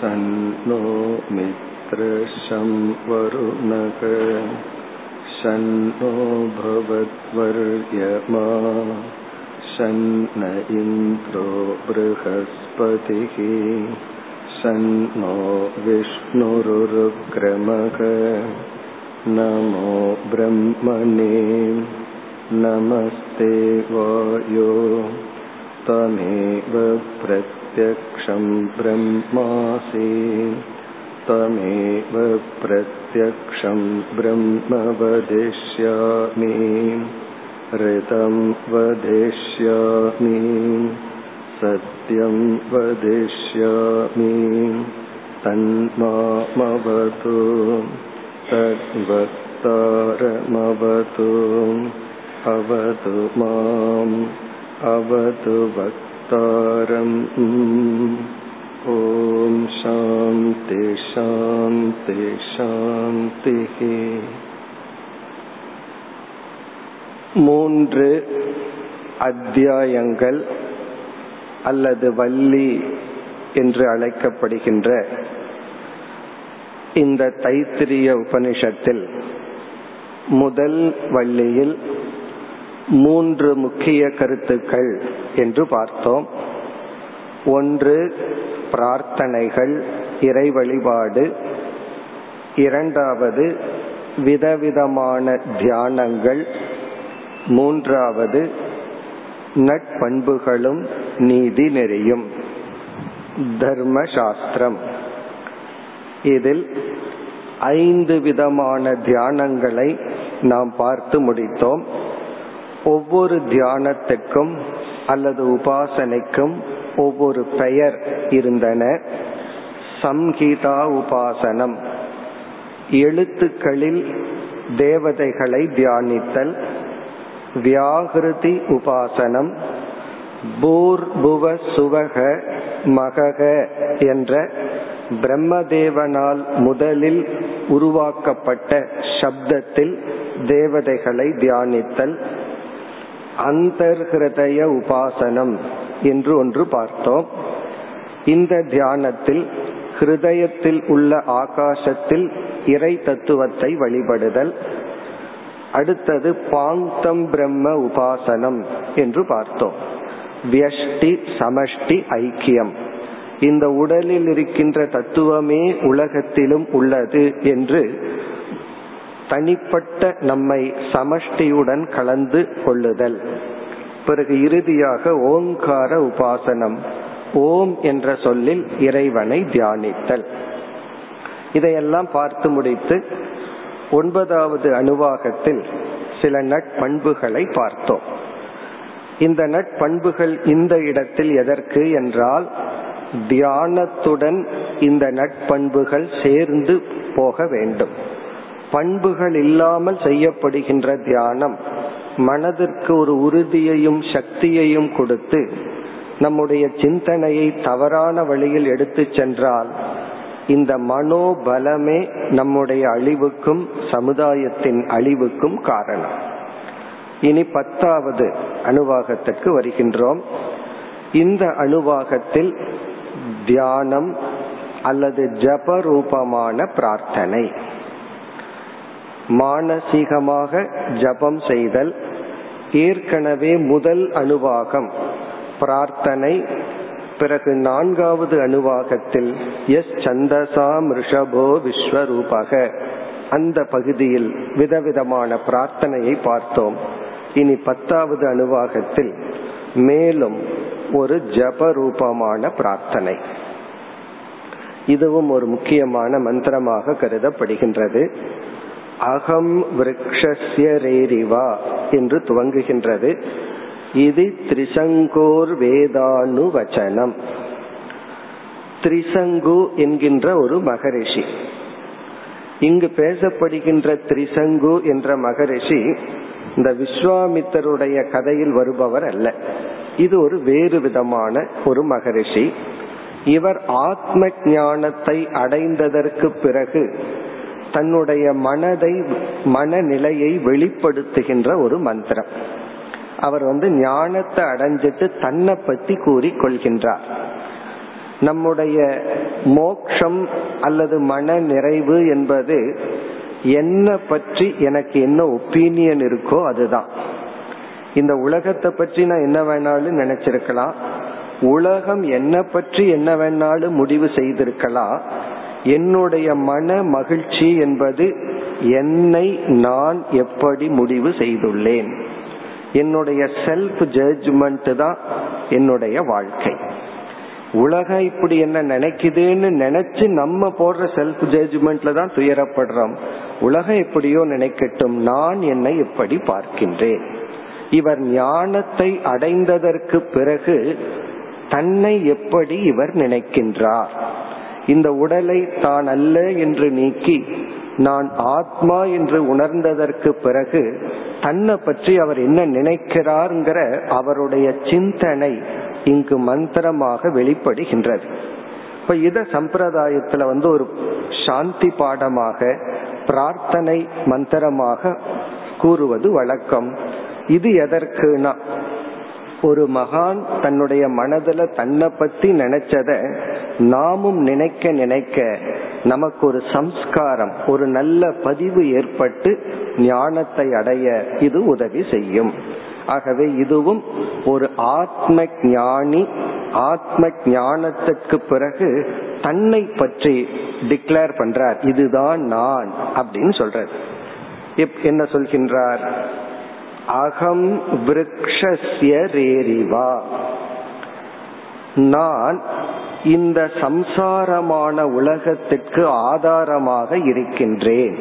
शन्नो मित्रशं वरुणक। शन्नो भवद्वर्यमा। शन्न इन्द्रो बृहस्पतिः। शन्नो विष्णुरुरुक्रमः। नमो ब्रह्मणे। नमस्ते वायो। तमेव प्रत्यक्षं ब्रह्मासि तमेव प्रत्यक्षं ब्रह्म वदिष्यामि ऋतं वदिष्यामि सत्यं वदिष्यामि तन्मामवतु तद्वक्तारमवतु अवतु माम् अवतु वक्तारम् ॐ शान्ति शान्ति शान्तिः மூன்று அத்தியாயங்கள் அல்லது வள்ளி என்று அழைக்கப்படுகின்ற இந்த தைத்திரிய உபனிஷத்தில் முதல் வள்ளியில் மூன்று முக்கிய கருத்துக்கள் என்று பார்த்தோம். ஒன்று பிரார்த்தனைகள் இறை வழிபாடு. இரண்டாவது விதவிதமான தியானங்கள். மூன்றாவது நட்பண்புகளும் நீதி நெறியும். தர்ம சாஸ்திரம் இதில் ஐந்து விதமான தியானங்களை நாம் பார்த்து முடித்தோம். ஒவ்வொரு தியானத்துக்கும் அல்லது உபாசனைக்கும் ஒவ்வொரு பெயர் இருந்தன. சம்ஹிதா உபாசனம். எழுத்துக்களில் தேவதைகளை தியானித்தல். வியாகிருதி உபாசனம். பூர்புவ சுவக மகக என்ற பிரம்மதேவனால் முதலில் உருவாக்கப்பட்ட சப்தத்தில் தேவதைகளை தியானித்தல். அந்தர்ஹிருதய உபாசனம் என்று ஒன்று பார்த்தோம். இந்த தியானத்தில் ஹிருதயத்தில் உள்ள ஆகாசத்தில் இறை தத்துவத்தை வழிபடுதல். அடுத்தது பாங்கம் பிரம்ம உபாசனம் என்று பார்த்தோம். வியஷ்டி சமஷ்டி ஐக்கியம். இந்த உடலில் இருக்கின்ற தத்துவமே உலகத்திலும் உள்ளது என்று தனிப்பட்ட நம்மை சமஷ்டியுடன் கலந்து கொள்ளுதல். பிறகு இறுதியாக ஓங்கார உபாசனம் ஓம் என்ற சொல்லில் இறைவனை தியானித்தல். இதையெல்லாம் பார்த்து முடித்து ஒன்பதாவது அணுவாகத்தில் சில நட்பண்புகளை பார்த்தோம். இந்த நட்பண்புகள் இந்த இடத்தில் எதற்கு என்றால் தியானத்துடன் இந்த நட்பண்புகள் சேர்ந்து போக வேண்டும். பண்புகள் இல்லாமல் செய்யப்படுகின்ற தியானம் மனதிற்கு ஒரு உறுதியையும் சக்தியையும் கொடுத்து நம்முடைய சிந்தனையை தவறான வழியில் எடுத்து சென்றால் இந்த மனோபலமே நம்முடைய அழிவுக்கும் சமுதாயத்தின் அழிவுக்கும் காரணம். இனி பத்தாவது அணுவாகத்திற்கு வருகின்றோம். இந்த அணுவாகத்தில் தியானம் அல்லது ஜபரூபமான பிரார்த்தனை. மானசீகமாக ஜபம் செய்தல் ஏற்கனவே முதல் அணுவாகம் பிரார்த்தனை பிறகு நான்காவது அணுவாகத்தில் எஸ் சந்தசாம் ரிஷபோ விஸ்வரூபக. அந்த பகுதியில் விதவிதமான பிரார்த்தனையை பார்த்தோம். இனி பத்தாவது அணுவாகத்தில் மேலும் ஒரு ஜபரூபமான பிரார்த்தனை. இதுவும் ஒரு முக்கியமான மந்திரமாக கருதப்படுகின்றது. அகம் விரக்ஷஸ்ய ரேரிவா என்று துவங்குகின்றது. இது திரிசங்கோர் வேதானு வச்சனம் திரிசங்கு என்கின்ற ஒரு மகரிஷி. இங்கு பேசப்படுகின்ற திரிசங்கு என்ற மகரிஷி இந்த விஸ்வாமித்தருடைய கதையில் வருபவர் அல்ல. இது ஒரு வேறு விதமான ஒரு மகரிஷி. இவர் ஆத்ம ஞானத்தை அடைந்ததற்கு பிறகு தன்னுடைய மனதை மனநிலையை வெளிப்படுத்துகின்ற ஒரு மந்திரம். அவர் வந்து ஞானத்தை அடைஞ்சிட்டு தன்னை பத்தி கூறி கொள்கின்றார் நம்முடைய மோக்ஷம் அல்லது மன நிறைவு என்பது என்ன பற்றி எனக்கு என்ன ஒப்பீனியன் இருக்கோ அதுதான். இந்த உலகத்தை பற்றி நான் என்ன வேணாலும் நினைச்சிருக்கலாம். உலகம் என்ன பற்றி என்ன வேணாலும் முடிவு செய்திருக்கலாம். என்னுடைய மன மகிழ்ச்சி என்பது என்னை நான் எப்படி முடிவு செய்துள்ளேன். என்னுடைய செல்ஃப் ஜட்ஜ்மெண்ட் தான் என்னுடைய வாழ்க்கை. உலகம் இப்படி என்ன நினைக்குதுன்னு நினைச்சு நம்ம போடுற செல்ஃப் ஜட்ஜ்மெண்ட்ல தான் துயரப்படுறோம். உலகம் எப்படியோ நினைக்கட்டும் நான் என்னை எப்படி பார்க்கின்றேன். இவர் ஞானத்தை அடைந்ததற்கு பிறகு தன்னை எப்படி இவர் நினைக்கின்றார்? இந்த உடலை தான் அல்ல என்று நீக்கி நான் ஆத்மா என்று உணர்ந்ததற்கு பிறகு தன்னை பற்றி அவர் என்ன நினைக்கிறார்ங்கிற அவருடைய சிந்தனை இங்கு மந்திரமாக வெளிப்படுகின்றது. இப்ப இத சம்பிரதாயத்துல வந்து ஒரு சாந்தி பாடமாக பிரார்த்தனை மந்திரமாக கூறுவது வழக்கம். இது எதற்குனா ஒரு மகான் தன்னுடைய மனதுல தன்னை பத்தி நினைச்சத நாமும் நினைக்க நினைக்க நமக்கு ஒரு சம்ஸ்காரம் ஒரு நல்ல பதிவு ஏற்பட்டு ஞானத்தை அடைய இது உதவி செய்யும். ஆகவே இதுவும் ஒரு ஆத்ம ஞானி ஆத்ம ஞானத்துக்கு பிறகு தன்னை பற்றி டிக்ளேர் பண்றார். இதுதான் நான் அப்படின்னு சொல்றார். என்ன சொல்கின்றார்? அகம் விரக்ஷஸ்ய ரேரிவா. நான் இந்த சம்சாரமான உலகத்திற்கு ஆதாரமாக இருக்கின்றேன்.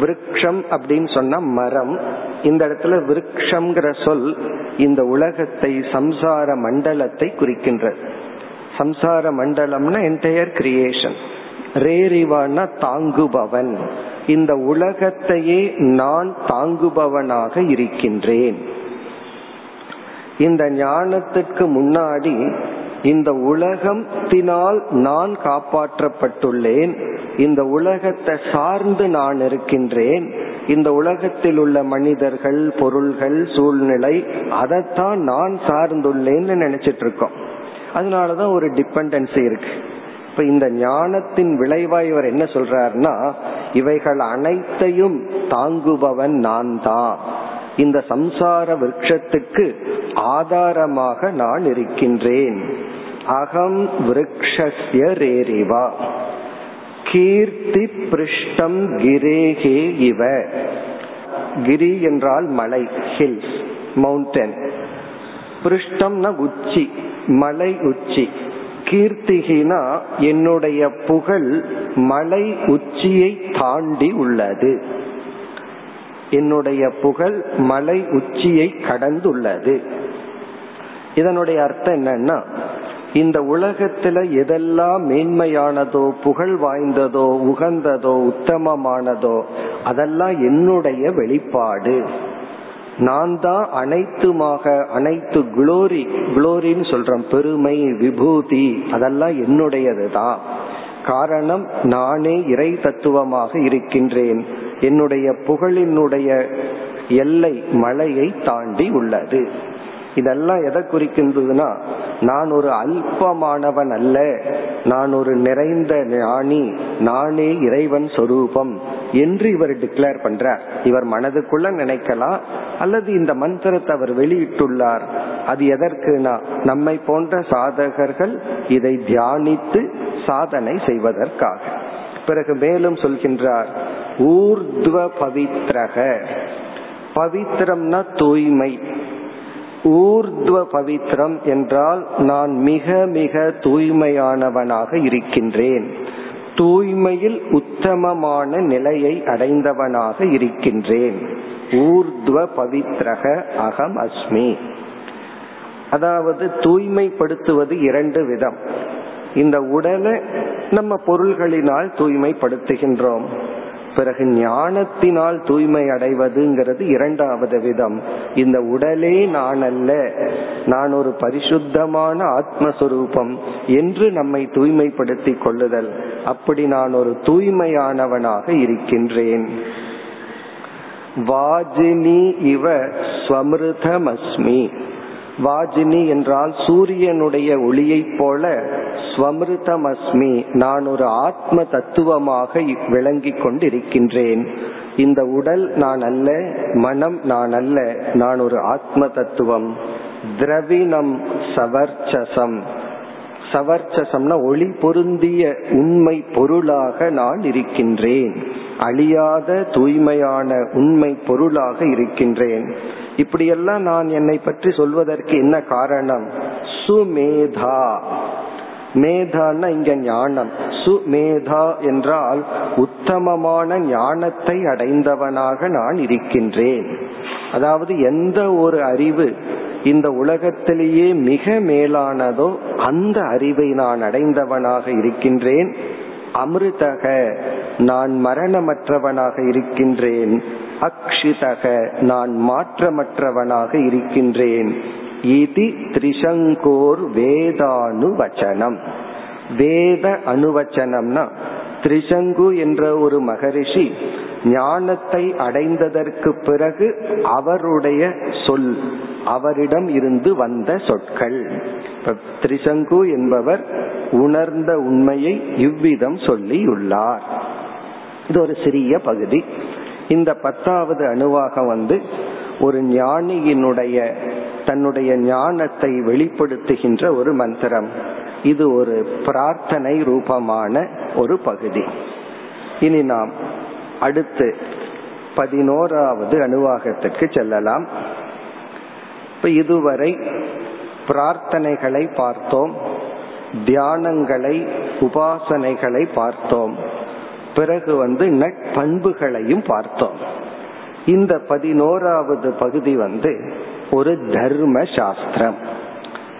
விருக்ஷம் அப்படின்னு சொன்னா மரம். இந்த இடத்துல விருக்ஷம்ங்கிற சொல் இந்த உலகத்தை சம்சார மண்டலத்தை குறிக்கின்றது. சம்சார மண்டலம்னா என்டையர் கிரியேஷன் ரேரிவான தாங்குபவன். இந்த உலகத்தையே நான் தாங்குபவனாக இருக்கின்றேன். இந்த ஞானத்திற்கு முன்னாடி இந்த உலகத்தினால் நான் காப்பாற்றப்பட்டுள்ளேன். இந்த உலகத்தை சார்ந்து நான் இருக்கின்றேன். இந்த உலகத்தில் உள்ள மனிதர்கள் பொருள்கள் சூழ்நிலை அதைத்தான் நான் சார்ந்துள்ளேன்னு நினைச்சிட்டு இருக்கோம். அதனாலதான் ஒரு டிபெண்டன்சி இருக்கு. இப்ப இந்த ஞானத்தின் விளைவாய் இவர் என்ன சொல்றாருன்னா இவைகள் அனைத்தையும் தாங்குபவன் நான் தான் இந்த சம்சார விரக்ஷத்துக்கு ஆதாரமாக நான் இருக்கின்றேன். அகம் விரக்ஷஸ்ய ரேரிவா. கீர்த்தி பிருஷ்டம் கிரேகே இவ. கிரி என்றால் மலை ஹில்ஸ் மவுண்டன் பிருஷ்டம்னா உச்சி மலை உச்சி. கீர்த்திகினா என்னுடைய புகழ் மலை உச்சியை தாண்டி உள்ளது. என்னுடைய புகழ் மலை உச்சியை கடந்துள்ளது. இதனுடைய அர்த்தம் என்னன்னா இந்த உலகத்துல எதெல்லாம் மேன்மையானதோ புகழ் வாய்ந்ததோ உகந்ததோ உத்தமமானதோ அதெல்லாம் என்னுடைய வெளிப்பாடு. நான் தான் அனைத்துமாக அனைத்து குளோரி குளோரின்னு சொல்றோம். பெருமை விபூதி அதெல்லாம் என்னுடையது தான் காரணம் நானே இறை தத்துவமாக இருக்கின்றேன். என்னுடைய புகழினுடைய எல்லை மலையை தாண்டி உள்ளது. இதெல்லாம் எதை குறிக்கின்றதுன்னா நான் ஒரு அல்பமானவன் அல்ல. நான் ஒரு நிறைந்த ஞானி. நானே இறைவன் சொரூபம் என்று இவர் டிக்ளேர் பண்றார். இவர் மனதுக்குள்ள நினைக்கலாம். அல்லது இந்த மந்திரத்தை அவர் வெளியிட்டுள்ளார். அது எதற்குனா நம்மை போன்ற சாதகர்கள் இதை தியானித்து சாதனை செய்வதற்காக. பிறகு மேலும் சொல்கின்றார் ஊர்துவ பவித்ரக. பவித்ரம்னா தூய்மை. ஊர்துவ பவித்ரம் என்றால் நான் மிக மிக தூய்மையானவனாக இருக்கின்றேன். தூய்மையில் உத்தமமான நிலையை அடைந்தவனாக இருக்கின்றேன். ஊர்துவ பவித்ரக அகம் அஸ்மி. அதாவது தூய்மைப்படுத்துவது இரண்டு விதம். இந்த உடலை நம்ம பொருள்களினால் தூய்மைப்படுத்துகின்றோம். பிறகு ஞானத்தினால் தூய்மை அடைவதுங்கிறது இரண்டாவது விதம். இந்த உடலே நான் அல்ல நான் ஒரு பரிசுத்தமான ஆத்மஸ்வரூபம் என்று நம்மை தூய்மைப்படுத்தி கொள்ளுதல். அப்படி நான் ஒரு தூய்மையானவனாக இருக்கின்றேன். வாஜினி இவ ஸ்வமிருதமஸ்மி. வாஜினி என்றால் சூரியனுடைய ஒளியைப் போல ஸ்வமிருதமஸ்மி. நான் ஒரு ஆத்ம தத்துவமாக விளங்கிக் கொண்டிருக்கின்றேன். இந்த உடல் நான் அல்ல மனம் நான் அல்ல நான் ஒரு ஆத்ம தத்துவம். திரவினம் சவர்ச்சசம். சவர்ச்சசம்னா ஒளி பொருந்திய உண்மை பொருளாக நான் இருக்கின்றேன். அழியாத தூய்மையான உண்மை பொருளாக இருக்கின்றேன். இப்படியெல்லாம் நான் என்னை பற்றி சொல்வதற்கு என்ன காரணம்? சுமேதா. மேதான்னா இங்க ஞானம். சுமேதா என்றால் உத்தமமான ஞானத்தை அடைந்தவனாக நான் இருக்கின்றேன். அதாவது எந்த ஒரு அறிவு இந்த உலகத்திலேயே மிக மேலானதோ அந்த அறிவை நான் அடைந்தவனாக இருக்கின்றேன். அமிர்தக நான் மரணமற்றவனாக இருக்கின்றேன். அக்ஷிதக நான் மாற்றமற்றவனாக இருக்கின்றேன். இது திரிசங்கோர் வேதானுவச்சனம். வேத அனுவச்சனம்னா திரிசங்கு என்ற ஒரு மகரிஷி ஞானத்தை அடைந்ததற்கு பிறகு அவருடைய சொல் அவரிடம் இருந்து வந்த சொற்கள். திரிசங்கு என்பவர் உணர்ந்த உண்மையை இவ்விதம் சொல்லியுள்ளார். இது ஒரு சிறிய பகுதி. இந்த பத்தாவது அணுவாக வந்து ஒரு ஞானியினுடைய தன்னுடைய ஞானத்தை வெளிப்படுத்துகின்ற ஒரு மந்திரம். இது ஒரு பிரார்த்தனை ரூபமான ஒரு பகுதி. இனி நாம் அடுத்து பதினோராவது அணுவாகத்துக்கு செல்லலாம். இப்ப இதுவரை பிரார்த்தனைகளை பார்த்தோம் தியானங்களை உபாசனைகளை பார்த்தோம். பிறகு வந்து நட்பண்புகளையும் பார்த்தோம். இந்த பதினோராவது பகுதி வந்து ஒரு தர்ம சாஸ்திரம்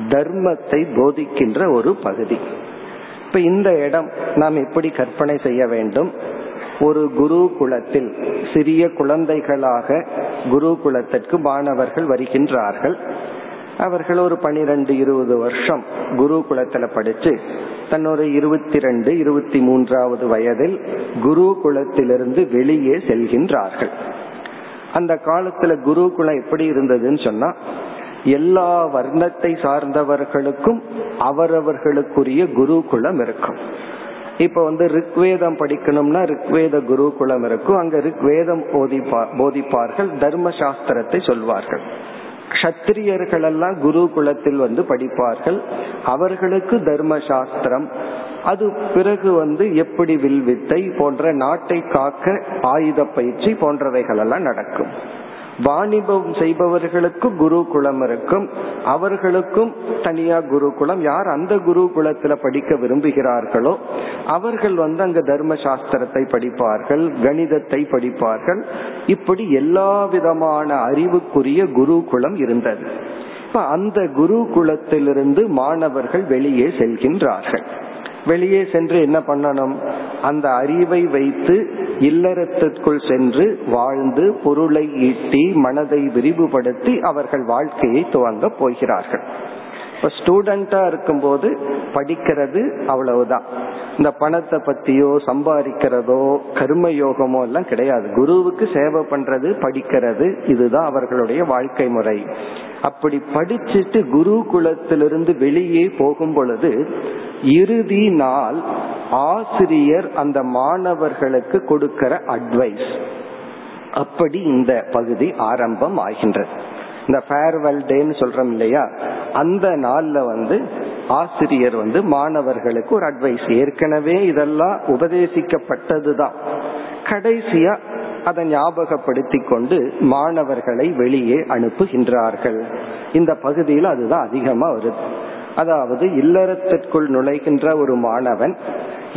தர்மத்தை போதிக்கின்ற ஒரு பகுதி. இப்ப இந்த இடம் நாம் எப்படி கற்பனை செய்ய வேண்டும்? ஒரு குரு குலத்தில் சிறிய குழந்தைகளாக குரு குலத்திற்கு மாணவர்கள் வருகின்றார்கள். அவர்கள் ஒரு பனிரெண்டு இருபது வருஷம் குரு குலத்துல படிச்சு தன்னொரு இருபத்தி ரெண்டு இருபத்தி மூன்றாவது வயதில் குரு குலத்திலிருந்து வெளியே செல்கின்றார்கள். அந்த காலத்துல குருகுலம் எப்படி இருந்ததுன்னு சொன்னா எல்லா வர்ணத்தை சார்ந்தவர்களுக்கும் அவரவர்களுக்குரிய குருகுலம் இருக்கும். இப்ப வந்து ரிக்வேதம் படிக்கணும்னா ரிக்வேத குருகுலம் இருக்கும். அங்க ரிக்வேதம் போதிப்பார்கள் தர்ம சாஸ்திரத்தை சொல்வார்கள். கஷத்திரியர்களெல்லாம் குருகுலத்தில் வந்து படிப்பார்கள். அவர்களுக்கு தர்ம சாஸ்திரம் அது பிறகு வந்து எப்படி வில்வித்தை போன்ற நாட்டை காக்க ஆயுத பயிற்சி போன்றவைகள் எல்லாம் நடக்கும். வாணிபம் செய்பவர்களுக்கு குருகுலம் இருக்கும். அவர்களுக்கும் தனியா குருகுலம். யார் அந்த குருகுலத்துல படிக்க விரும்புகிறார்களோ அவர்கள் வந்து அங்க தர்ம சாஸ்திரத்தை படிப்பார்கள் கணிதத்தை படிப்பார்கள். இப்படி எல்லா விதமான அறிவுக்குரிய குருகுலம் இருந்தது. இப்ப அந்த குருகுலத்திலிருந்து மாணவர்கள் வெளியே செல்கின்றார்கள். வெளியே சென்று என்ன பண்ணணும்? அந்த அறிவை வைத்து இல்லறத்திற்குள் சென்று வாழ்ந்து பொருளை ஈட்டி மனதை விரிவுபடுத்தி அவர்கள் வாழ்க்கையை துவங்க போகிறார்கள். இப்ப ஸ்டூடெண்டா இருக்கும்போது படிக்கிறது அவ்வளவுதான். இந்த பணத்தை பத்தியோ சம்பாதிக்கிறதோ கர்ம யோகமோ எல்லாம் கிடையாது. குருவுக்கு சேவை பண்றது படிக்கிறது இதுதான் அவர்களுடைய வாழ்க்கை முறை. அப்படி படிச்சுட்டு குரு குலத்திலிருந்து வெளியே போகும் பொழுது இறுதி நாள் ஆசிரியர் அந்த மாணவர்களுக்கு கொடுக்கிற அட்வைஸ் அப்படி இந்த பகுதி ஆரம்பம் ஆகின்றது. இந்த ஃபேர்வெல் டேன்னு சொல்றோம் இல்லையா? அந்த நாள்ல வந்து ஆசிரியர் வந்து மாணவர்களுக்கு ஒரு அட்வைஸ் ஏற்கனவே இதெல்லாம் உபதேசிக்கப்பட்டதுதான். கடைசியா அதை ஞாபகப்படுத்தி கொண்டு மாணவர்களை வெளியே அனுப்புகின்றார்கள். இந்த பகுதியில் அதுதான் அதிகமா வருது. அதாவது இல்லறத்திற்குள் நுழைகின்ற ஒரு மாணவன்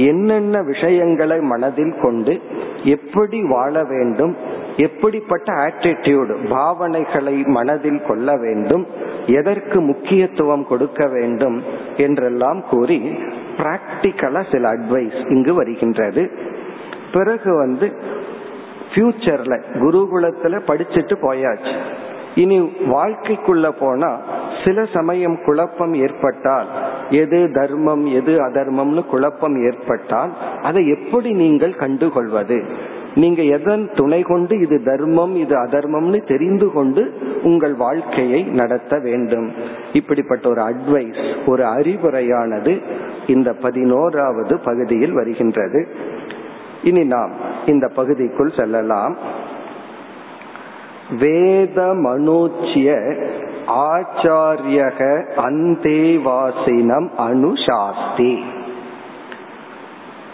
என்னென்ன விஷயங்களை மனதில் கொண்டு எப்படி வாழ வேண்டும் எப்படிப்பட்ட ஆட்டிடியூடு பாவனைகளை மனதில் கொள்ள வேண்டும் எதற்கு முக்கியத்துவம் கொடுக்க வேண்டும் என்றெல்லாம் கூறி பிராக்டிக்கலா சில அட்வைஸ் இங்கு வருகின்றது. பிறகு வந்து ஃபியூச்சர்ல குருகுலத்துல படிச்சுட்டு போயாச்சு. இனி வாழ்க்கைக்குள்ள போனா சில சமயம் குழப்பம் ஏற்பட்டால் எது தர்மம் எது அதர்மம்னு குழப்பம் ஏற்பட்டால் அதை எப்படி நீங்கள் கண்டுகொள்வது? நீங்க எதன் துணை கொண்டு இது தர்மம் இது அதர்மம்னு தெரிந்து கொண்டு உங்கள் வாழ்க்கையை நடத்த வேண்டும்? இப்படிப்பட்ட ஒரு அட்வைஸ் ஒரு அறிவுரையானது இந்த பதினோராவது பகுதியில் வருகின்றது. இனி நாம் இந்த பகுதிக்குள் செல்லலாம். வேத மனோச்சிய ஆச்சாரியக அந்தேவாசினம் அனுசாஸ்தி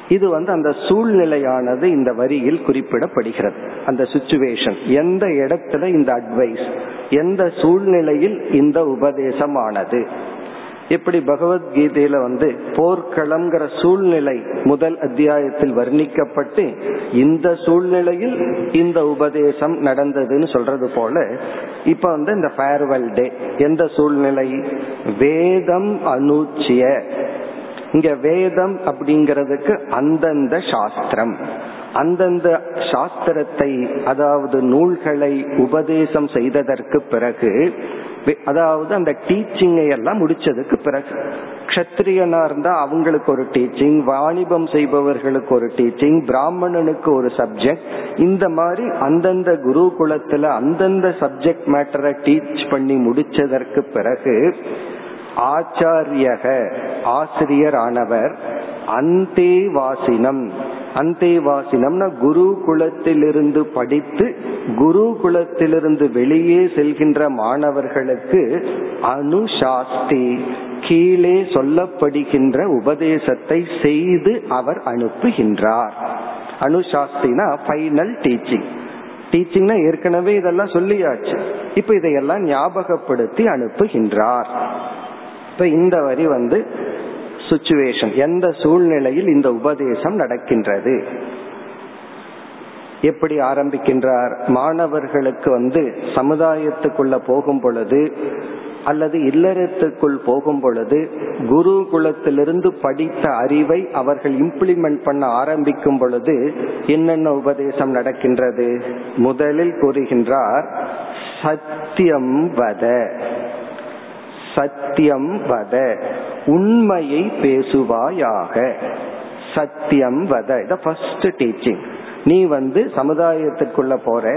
இது வந்து அந்த சூழ்நிலையானது இந்த வரியில் குறிப்பிடப்படுகிறது. அந்த சுச்சுவேஷன் எந்த இடத்துல இந்த அட்வைஸ் எந்த சூழ்நிலையில் இந்த உபதேசமானது? இப்படி பகவத்கீதையில வந்து போர்க்களம்ங்கிற சூழ்நிலை முதல் அத்தியாயத்தில் வர்ணிக்கப்பட்டு இந்த சூழ்நிலையில் இந்த உபதேசம் நடந்ததுன்னு சொல்றது போல இப்ப வந்து இந்த ஃபேர்வெல் டே எந்த சூழ்நிலை? வேதம் அனுச்சிய. இங்க வேதம் அப்படிங்கிறதுக்கு அந்தந்த சாஸ்திரம். அந்தந்த சாஸ்திரத்தை அதாவது நூல்களை உபதேசம் செய்ததற்கு பிறகு அதாவது அந்த டீச்சிங்கை எல்லாம் முடிச்சதுக்கு பிறகு கஷத்திரியனா இருந்தா அவங்களுக்கு ஒரு டீச்சிங் வாணிபம் செய்பவர்களுக்கு ஒரு டீச்சிங் பிராமணனுக்கு ஒரு சப்ஜெக்ட் இந்த மாதிரி அந்தந்த குரு குலத்துல அந்தந்த சப்ஜெக்ட் மேட்டரை டீச் பண்ணி முடிச்சதற்கு பிறகு ஆச்சாரியக ஆசிரியர் ஆனவர் அந்தேவாசினம் அந்தேவாசினம்னா குரு குலத்திலிருந்து படித்து குரு குலத்திலிருந்து வெளியே செல்கின்ற மாணவர்களுக்கு அனுசாஸ்தி கீழே சொல்லப்படுகின்ற உபதேசத்தை செய்து அவர் அனுப்புகின்றார். அனுசாஸ்தினா ஃபைனல் டீச்சிங் டீச்சிங்னா ஏற்கனவே இதெல்லாம் சொல்லியாச்சு. இப்ப இதையெல்லாம் ஞாபகப்படுத்தி அனுப்புகின்றார். இப்ப இந்த வரி வந்து சுச்சுவேஷன் எந்த சூழ்நிலையில் இந்த உபதேசம் நடக்கின்றது? எப்படி ஆரம்பிக்கின்றார்? மாணவர்களுக்கு வந்து சமுதாயத்துக்குள்ள போகும் பொழுது அல்லது இல்லறத்துக்குள் போகும் பொழுது குரு குலத்திலிருந்து படித்த அறிவை அவர்கள் இம்ப்ளிமெண்ட் பண்ண ஆரம்பிக்கும் பொழுது என்னென்ன உபதேசம் நடக்கின்றது? முதலில் கூறுகின்றார் சத்தியம் வத. சத்தியம் வத. உண்மையை பேசுவாயாக. சத்தியம் வத. இத ஃபர்ஸ்ட் டீச்சிங் நீ வந்து சமுதாயத்துக்குள்ள போற.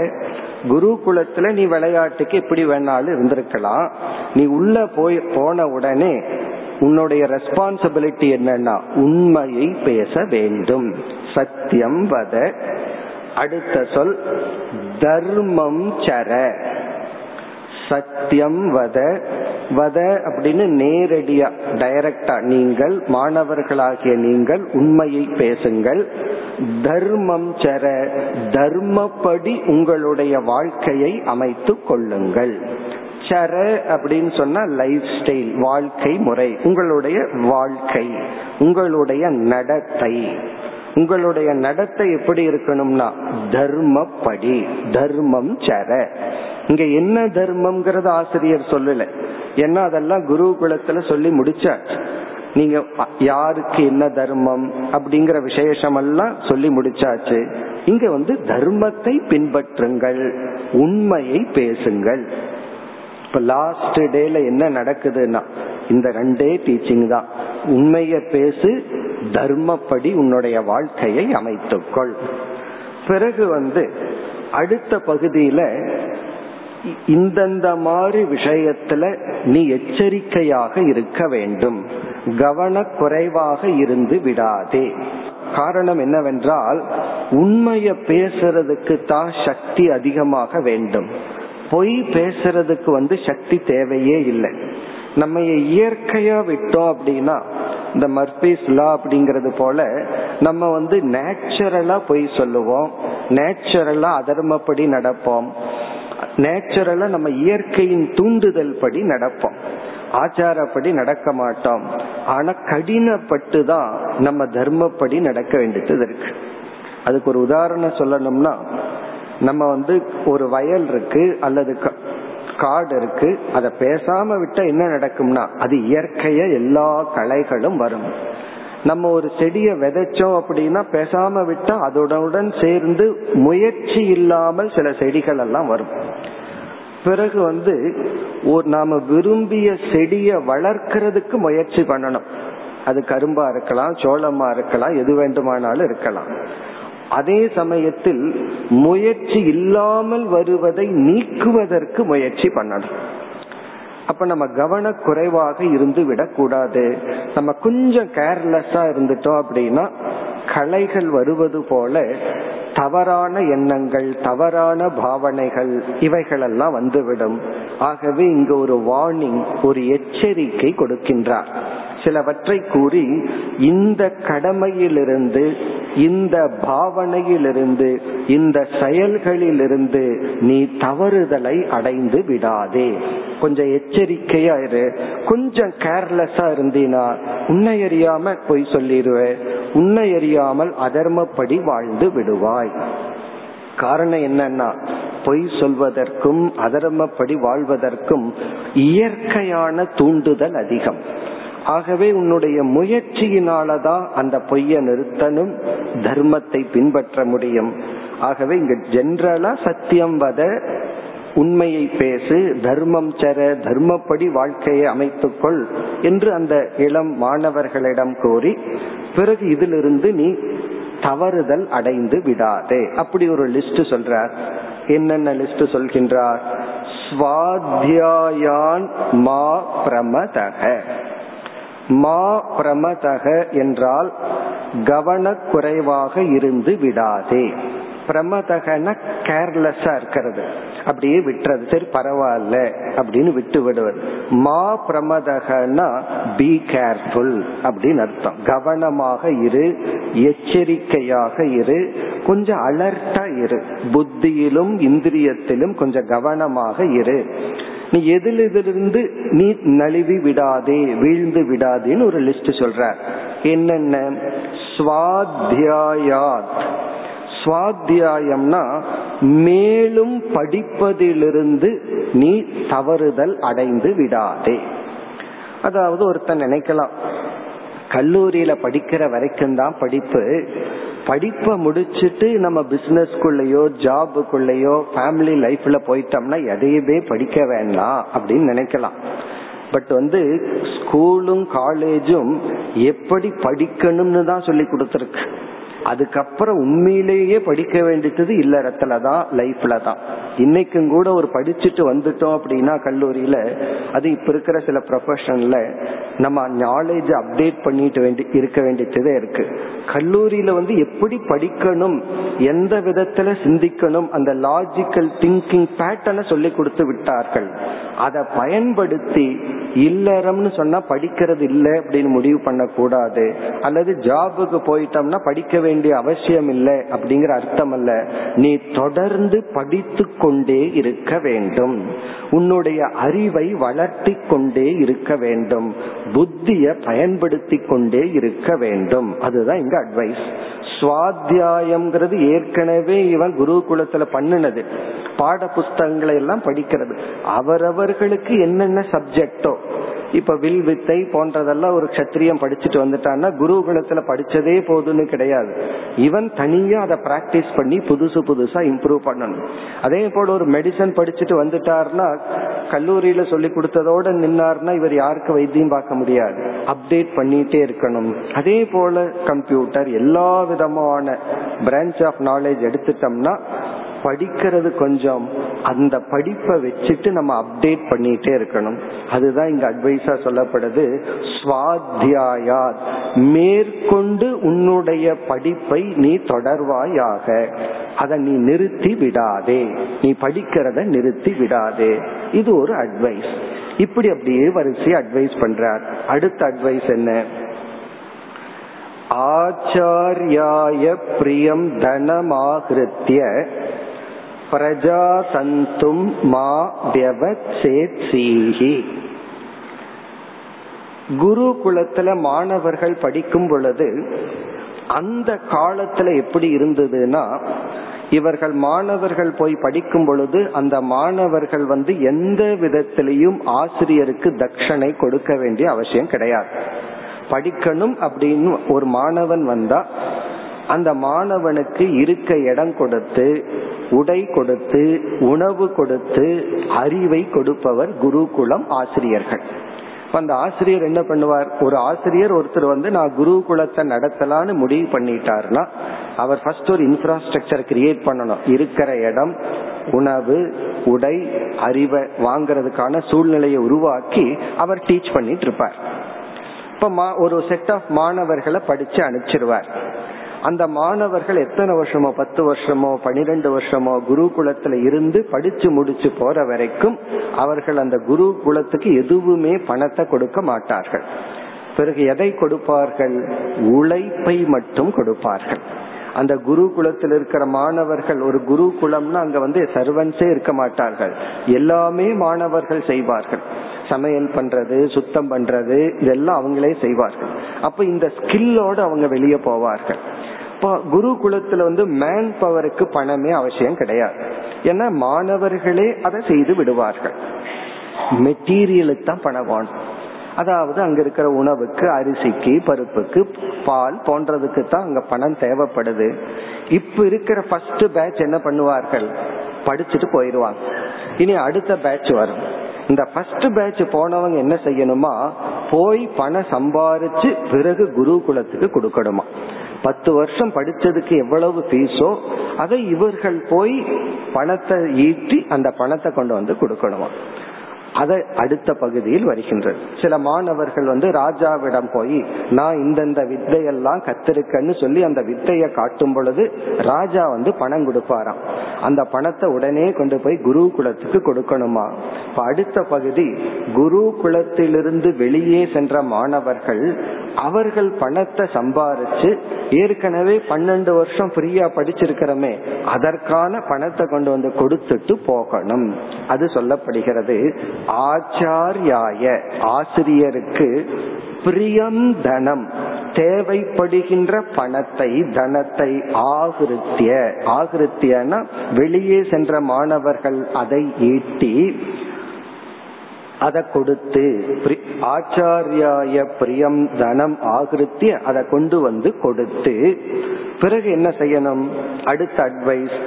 குருகுலத்துல நீ விளையாட்டுக்கு எப்படி வேணாலும் இருந்திருக்கலாம். நீ உள்ள போய் போன உடனே உன்னுடைய ரெஸ்பான்சிபிலிட்டி என்னன்னா உண்மையை பேச வேண்டும். சத்தியம் வத. அடுத்த சொல் தர்மம் சர. சத்தியம் வத வத அப்படின்னு நேரடியா டைரக்டா நீங்கள் மாணவர்களாகிய நீங்கள் உண்மையை பேசுங்கள். தர்மம் சர தர்மப்படி உங்களுடைய வாழ்க்கையை அமைத்து கொள்ளுங்கள். சர அப்படின்னு சொன்னா லைஃப் ஸ்டைல் வாழ்க்கை முறை உங்களுடைய வாழ்க்கை உங்களுடைய நடத்தை. உங்களுடைய நடத்தை எப்படி இருக்கணும்னா தர்மப்படி தர்மம் சர. இங்க என்ன தர்மம்ங்கிறது ஆசிரியர் சொல்லல. ஏன்னா அதெல்லாம் குருகுலத்துல சொல்லி முடிச்சாச்சு. நீங்க யாருக்கு என்ன தர்மம் அப்படிங்கிற விசேஷம் எல்லாம் சொல்லி முடிச்சாச்சு. இங்க வந்து தர்மத்தை பின்பற்றுங்கள் உண்மையை பேசுங்கள். இப்ப லாஸ்ட் டேல என்ன நடக்குதுன்னா இந்த ரெண்டே டீச்சிங் தான். உண்மைய பேசு தர்மப்படி உன்னுடைய வாழ்க்கையை அமைத்துக்கொள். பிறகு வந்து அடுத்த பகுதியில இந்தந்த மாதிரி விஷயத்துல நீ எச்சரிக்கையாக இருக்க வேண்டும். கவனக்குறைவாக இருந்து விடாதே. காரணம் என்னவென்றால் உண்மைய பேசுறதுக்கு தான் சக்தி அதிகமாக வேண்டும். பொய் பேசுறதுக்கு வந்து சக்தி தேவையே இல்லை. நம்ம இயற்கையா விட்டோம் அப்படின்னா இந்த மர்பீஸ் லா அப்படிங்கறது போல நம்ம வந்து நேச்சுரலா பொய் சொல்லுவோம். நேச்சுரலா அதர்மப்படி நடப்போம். நேச்சுரலா நம்ம இயற்கையின் தூண்டுதல் படி நடப்போம். ஆச்சாரப்படி நடக்க மாட்டோம். ஆனா கடினப்பட்டு தான் நம்ம தர்மப்படி நடக்க வேண்டியது இருக்கு. அதுக்கு ஒரு உதாரணம் சொல்லணும்னா நம்ம வந்து ஒரு வயல் இருக்கு அல்லது காடு இருக்கு அதை பேசாம விட்டா என்ன நடக்கும்னா அது இயற்கைய எல்லா கலைகளும் வரும். நம்ம ஒரு செடியை விதைச்சோம் அப்படின்னா பேசாம விட்டா அதோட சேர்ந்து முயற்சி இல்லாமல் சில செடிகள் எல்லாம் வரும். பிறகு வந்து ஒரு நாம விரும்பிய செடியை வளர்க்கறதுக்கு முயற்சி பண்ணணும். அது கரும்பா இருக்கலாம் சோளமா இருக்கலாம் எது வேண்டுமானாலும் இருக்கலாம். அதே சமயத்தில் முயற்சி இல்லாமல் வருவதை நீக்குவதற்கு முயற்சி பண்ணணும். அப்ப நம்ம கவன குறைவாக இருந்து விடக்கூடாது. நம்ம கொஞ்சம் கேர்லெஸ்ஸா இருந்துட்டோம் அப்படின்னா கலைகள் வருவது போல தவறான எண்ணங்கள் தவறான பாவனைகள் இவைகளெல்லாம் வந்துவிடும். ஆகவே இங்கு ஒரு வார்னிங் ஒரு எச்சரிக்கை கொடுக்கின்றார். சிலவற்றை கூறி இந்த கடமையிலிருந்து இந்த பாவனையிலிருந்து இந்த செயல்களிலிருந்து நீ தவறுதலை அடைந்து விடாதே. கொஞ்சம் எச்சரிக்கையா இரு. கொஞ்சம் கேர்லெஸ்ஸா இருந்தீனா உன்னை அறியாம பொய் சொல்லிடுவே உன்னை அறியாமல் அதர்மப்படி வாழ்ந்து விடுவாய். காரணம் என்னன்னா பொய் சொல்வதற்கும் அதர்மப்படி வாழ்வதற்கும் இயற்கையான தூண்டுதல் அதிகம். ஆகவே உன்னுடைய முயற்சியினாலதான் அந்த பொய்ய நிறுத்தனும் தர்மத்தை பின்பற்ற முடியும். ஆகவே இங்க ஜென்ரலா சத்தியம் வத உண்மையை பேசு தர்மம் சர தர்மப்படி வாழ்க்கையை அமைத்துக்கொள் என்று அந்த இளம் மாணவர்களிடம் கூறி பிறகு இதிலிருந்து நீ தவறுதல் அடைந்து விடாதே. அப்படி ஒரு லிஸ்ட் சொல்றார். என்னென்ன லிஸ்ட் சொல்கின்றார்? ஸ்வாத்தியாயான் மா பிரமதக. மா பிரமதக என்றால் கவனக்குறைவாக இருந்து விடாதே. பிரமதகன கேர்லெஸ்ஸா இருக்கிறது. அப்படியே விட்டுறது. சரி பரவாயில்ல அப்படின்னு விட்டு விடுவது. மா பிரமதகனா பி கேர்ஃபுல் அப்படின்னு அர்த்தம். கவனமாக இரு எச்சரிக்கையாக இரு கொஞ்சம் அலர்ட்டா இரு. புத்தியிலும் இந்திரியத்திலும் கொஞ்சம் கவனமாக இரு. நீ எதிலிருந்து நீ நழுவி விடாதே வீழ்ந்து விடாதேன்னு ஒரு லிஸ்ட் சொல்ற என்னென்ன? சுவாத்தியாயாத். சுவாத்தியாயம்னா மேலும் படிப்பதிலிருந்து நீ தவறுதல் அடைந்து விடாதே. அதாவது ஒருத்தன் நினைக்கலாம் கல்லூரியில படிக்கிற வரைக்கும் தான் படிப்பு படிப்பை முடிச்சுட்டு நம்ம பிசினஸ்க்குள்ளேயோ ஜாபுக்குள்ளேயோ ஃபேமிலி லைஃப்ல போயிட்டோம்னா எதையுமே படிக்க வேண்டாம் அப்படின்னு நினைக்கலாம். பட் வந்து ஸ்கூலும் காலேஜும் எப்படி படிக்கணும்னு தான் சொல்லி கொடுத்துருக்கு. அதுக்கப்புறம் உண்மையிலேயே படிக்க வேண்டியது இல்லறத்துல தான் லைஃப்ல தான். இன்னைக்கும் கூட ஒரு படிச்சுட்டு வந்துட்டோம் அப்படின்னா கல்லூரியில அது இப்ப இருக்கிற சில ப்ரொஃபஷன்ல நம்ம நாலேஜ் அப்டேட் பண்ணிட்டு வேண்டி இருக்க வேண்டியதே இருக்கு. கல்லூரியில வந்து எப்படி படிக்கணும் எந்த விதத்துல சிந்திக்கணும் அந்த லாஜிக்கல் திங்கிங் பேட்டர்னை சொல்லி கொடுத்து விட்டார்கள். அதை பயன்படுத்தி இல்லறம்னு சொன்னா படிக்கிறது இல்லை அப்படின்னு முடிவு பண்ணக்கூடாது. அல்லது ஜாபுக்கு போயிட்டோம்னா படிக்க வேண்டிய அவசியம் இல்லை அப்படிங்கிற அர்த்தம் அல்ல நீ தொடர்ந்து படித்து கொண்டே இருக்க வேண்டும். உன்னுடைய அறிவை வளர்த்தி கொண்டே இருக்க வேண்டும். புத்திய பயன்படுத்தி கொண்டே இருக்க வேண்டும். அதுதான் இங்க அட்வைஸ் சுவாத்தியாயம்ங்கிறது ஏற்கனவே இவன் குருகுலத்துல பண்ணினது. பாட புஸ்தகங்களை எல்லாம் படிக்கிறது. அவரவர்களுக்கு என்னென்ன சப்ஜெக்டோ இப்ப வில் வித்தை போன்றதெல்லாம் ஒரு கத்திரியம் படிச்சுட்டு வந்துட்டான்னா குருகுலத்துல படிச்சதே போதுன்னு கிடையாது. இவன் தனியா அதை பிராக்டிஸ் பண்ணி புதுசு புதுசா இம்ப்ரூவ் பண்ணணும். அதே போல ஒரு மெடிசன் படிச்சுட்டு வந்துட்டார்னா கல்லூரியில சொல்லி கொடுத்ததோட நின்னார்னா இவர் யாருக்கு வைத்தியம் பார்க்க முடியாது. அப்டேட் பண்ணிட்டே இருக்கணும். அதே போல கம்ப்யூட்டர் எல்லா விதமான பிரான்ச் ஆஃப் நாலேஜ் எடுத்துட்டோம்னா படிக்கிறது கொஞ்சம் அந்த படிப்பை வச்சுட்டு நம்ம அப்டேட் பண்ணிட்டே இருக்கணும். அதுதான் இங்க அட்வைஸா சொல்லப்படுது. சுவாத்தியாயா மேற்கொண்டு உன்னுடைய படிப்பை நீ தொடர்வாயாக. அதை நீ நிறுத்தி விடாதே. நீ படிக்கிறத நிறுத்தி விடாதே. இது ஒரு அட்வைஸ் இப்படி அப்படியே வரிசை அட்வைஸ் பண்றார். அடுத்த அட்வைஸ் என்ன? ஆச்சாரியாய பிரியம் தனமாகிருத்திய பிரஜா சந்தும் மா வியவச்சேத்சீஹி குருகுலத்துல மாணவர்கள் படிக்கும் பொழுது அந்த காலத்துல எப்படி இருந்ததுன்னா இவர்கள் மாணவர்கள் போய் படிக்கும் பொழுது அந்த மாணவர்கள் வந்து எந்த விதத்திலையும் ஆசிரியருக்கு தட்சணை கொடுக்க வேண்டிய அவசியம் கிடையாது. படிக்கணும் அப்படின்னு ஒரு மாணவன் வந்தா அந்த மாணவனுக்கு இருக்க இடம் கொடுத்து உடை கொடுத்து உணவு கொடுத்து அறிவை கொடுப்பவர் குருகுலம் ஆசிரியர்கள். அந்த ஆசிரியர் என்ன பண்ணுவார்? ஒரு ஆசிரியர் ஒருத்தர் வந்து நான் குருகுலத்தை நடத்தலான்னு முடிவு பண்ணிட்டார்னா அவர் ஃபர்ஸ்ட் ஒரு இன்ஃப்ராஸ்ட்ரக்சர் கிரியேட் பண்ணணும். இருக்கிற இடம் உணவு உடை அறிவை வாங்கறதுக்கான சூழ்நிலையை உருவாக்கி அவர் டீச் பண்ணிட்டு இருப்பார். இப்ப ஒரு செட் ஆஃப் மாணவர்களை படிச்சு அனுப்பிச்சிருவார். அந்த மாணவர்கள் எத்தனை வருஷமோ பத்து வருஷமோ பனிரெண்டு வருஷமோ குருகுலத்துல இருந்து படிச்சு முடிச்சு போற வரைக்கும் அவர்கள் அந்த குரு குலத்துக்கு எதுவுமே பணத்தை கொடுக்க மாட்டார்கள். பிறகு எதை கொடுப்பார்கள்? உழைப்பை மட்டும் கொடுப்பார்கள். அந்த குரு குலத்தில் இருக்கிற மாணவர்கள் ஒரு குரு குலம்னா அங்க வந்து சர்வன்ஸே இருக்க மாட்டார்கள். எல்லாமே மாணவர்கள் செய்வார்கள். சமையல் பண்றது சுத்தம் பண்றது இதெல்லாம் அவங்களே செய்வார்கள். அப்ப இந்த ஸ்கில்லோட அவங்க வெளியே போவார்கள். இப்போ குரு குலத்துல வந்து மேன் பவருக்கு பணமே அவசியம் கிடையாது. ஏன்னா மாணவர்களே அதை செய்து விடுவார்கள். மெட்டீரியலுக்கு தான் பணம் வேணும். அதாவது அங்க இருக்கிற உணவுக்கு அரிசிக்கு பருப்புக்கு பால் போன்றதுக்கு தான் அங்க பணம் தேவைப்படுது. இப்ப இருக்கிற ஃபர்ஸ்ட் பேட்ச் என்ன பண்ணுவார்கள்? படிச்சுட்டு போயிருவாங்க இனி அடுத்த பேட்ச் வரும். இந்த ஃபர்ஸ்ட் பேட்ச் போனவங்க என்ன செய்யணுமா? போய் பணம் சம்பாரிச்சு பிறகு குருகுலத்துக்கு கொடுக்கணுமா? பத்து வருஷம் படிச்சதுக்கு எவ்வளவு ஃபீஸோ அதை இவர்கள் போய் பணத்தை ஈட்டி அந்த பணத்தை கொண்டு வந்து கொடுக்கணுமா. அதை அடுத்த பகுதியில் வருகின்றது. சில மாணவர்கள் வந்து ராஜாவிடம் போய் நான் இந்தந்த வித்தையெல்லாம் கத்திருக்கேன்னு சொல்லி அந்த வித்தைய காட்டும் பொழுது ராஜா வந்து பணம் கொடுப்பாராம். அந்த பணத்தை உடனே கொண்டு போய் குரு குலத்துக்கு கொடுக்கணுமா? இப்ப அடுத்த பகுதி குரு குலத்திலிருந்து வெளியே சென்ற மாணவர்கள் அவர்கள் பணத்தை சம்பாரிச்சு ஏற்கனவே பன்னெண்டு வருஷம் ஃப்ரீயா படிச்சிருக்கிறோமே அதற்கான பணத்தை கொண்டு வந்து கொடுத்துட்டு போகணும். அது சொல்லப்படுகிறது. ஆச்சாரியாய ஆசிரியருக்கு பிரியம் தனம் தேவைப்படுகின்ற பணத்தை தனத்தை ஆகிருத்திய ஆகிருத்தியனா வெளியே சென்ற மாணவர்கள் அதை ஈட்டி அதை கொடுத்து ஆச்சாரியாய பிரியம் தனம் ஆகிருத்திய அதை கொண்டு வந்து கொடுத்து பிறகு என்ன செய்யணும்? அடுத்த அட்வைஸ்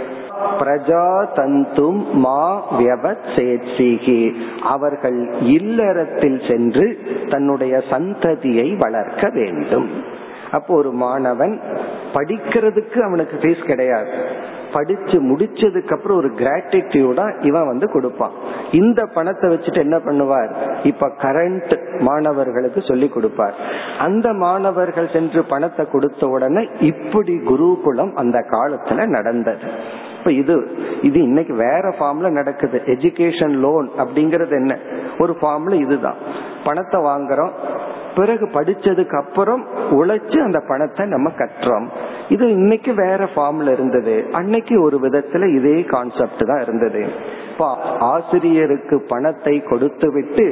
பிரஜா தந்தும் மா வியவசேட்சிகி அவர்கள் இல்லறத்தில் சென்று தன்னுடைய சந்ததியை வளர்க்க வேண்டும். அப்போ ஒரு மாணவன் படிக்கிறதுக்கு அவனுக்கு ஃபீஸ் கிடையாது. படிச்சு முடிச்சதுக்கு அப்புறம் ஒரு கிராட்டிடியூடா இவன் வந்து கொடுப்பான். இந்த பணத்தை வச்சுட்டு என்ன பண்ணுவார்? இப்ப கரண்ட் மாணவர்களுக்கு சொல்லி கொடுப்பார். அந்த மாணவர்கள் சென்று பணத்தை கொடுத்த உடனே இப்படி குருகுலம் அந்த காலத்துல நடந்தது. அப்ப இது இது இன்னைக்கு வேற ஃபார்ம்ல நடக்குது. எஜுகேஷன் லோன் அப்படிங்கறது என்ன? ஒரு ஃபார்ம்ல இதுதான். பணத்தை வாங்குறோம். பிறகு படிச்சதுக்கு அப்புறம் உழைச்சு அந்த பணத்தை நம்ம கட்டுறோம். இது இன்னைக்கு வேற ஃபார்ம்ல இருந்தது. அன்னைக்கு ஒரு விதத்துல இதே கான்செப்ட் தான் இருந்தது. அப்பா ஆசிரியருக்கு பணத்தை கொடுத்துவிட்டு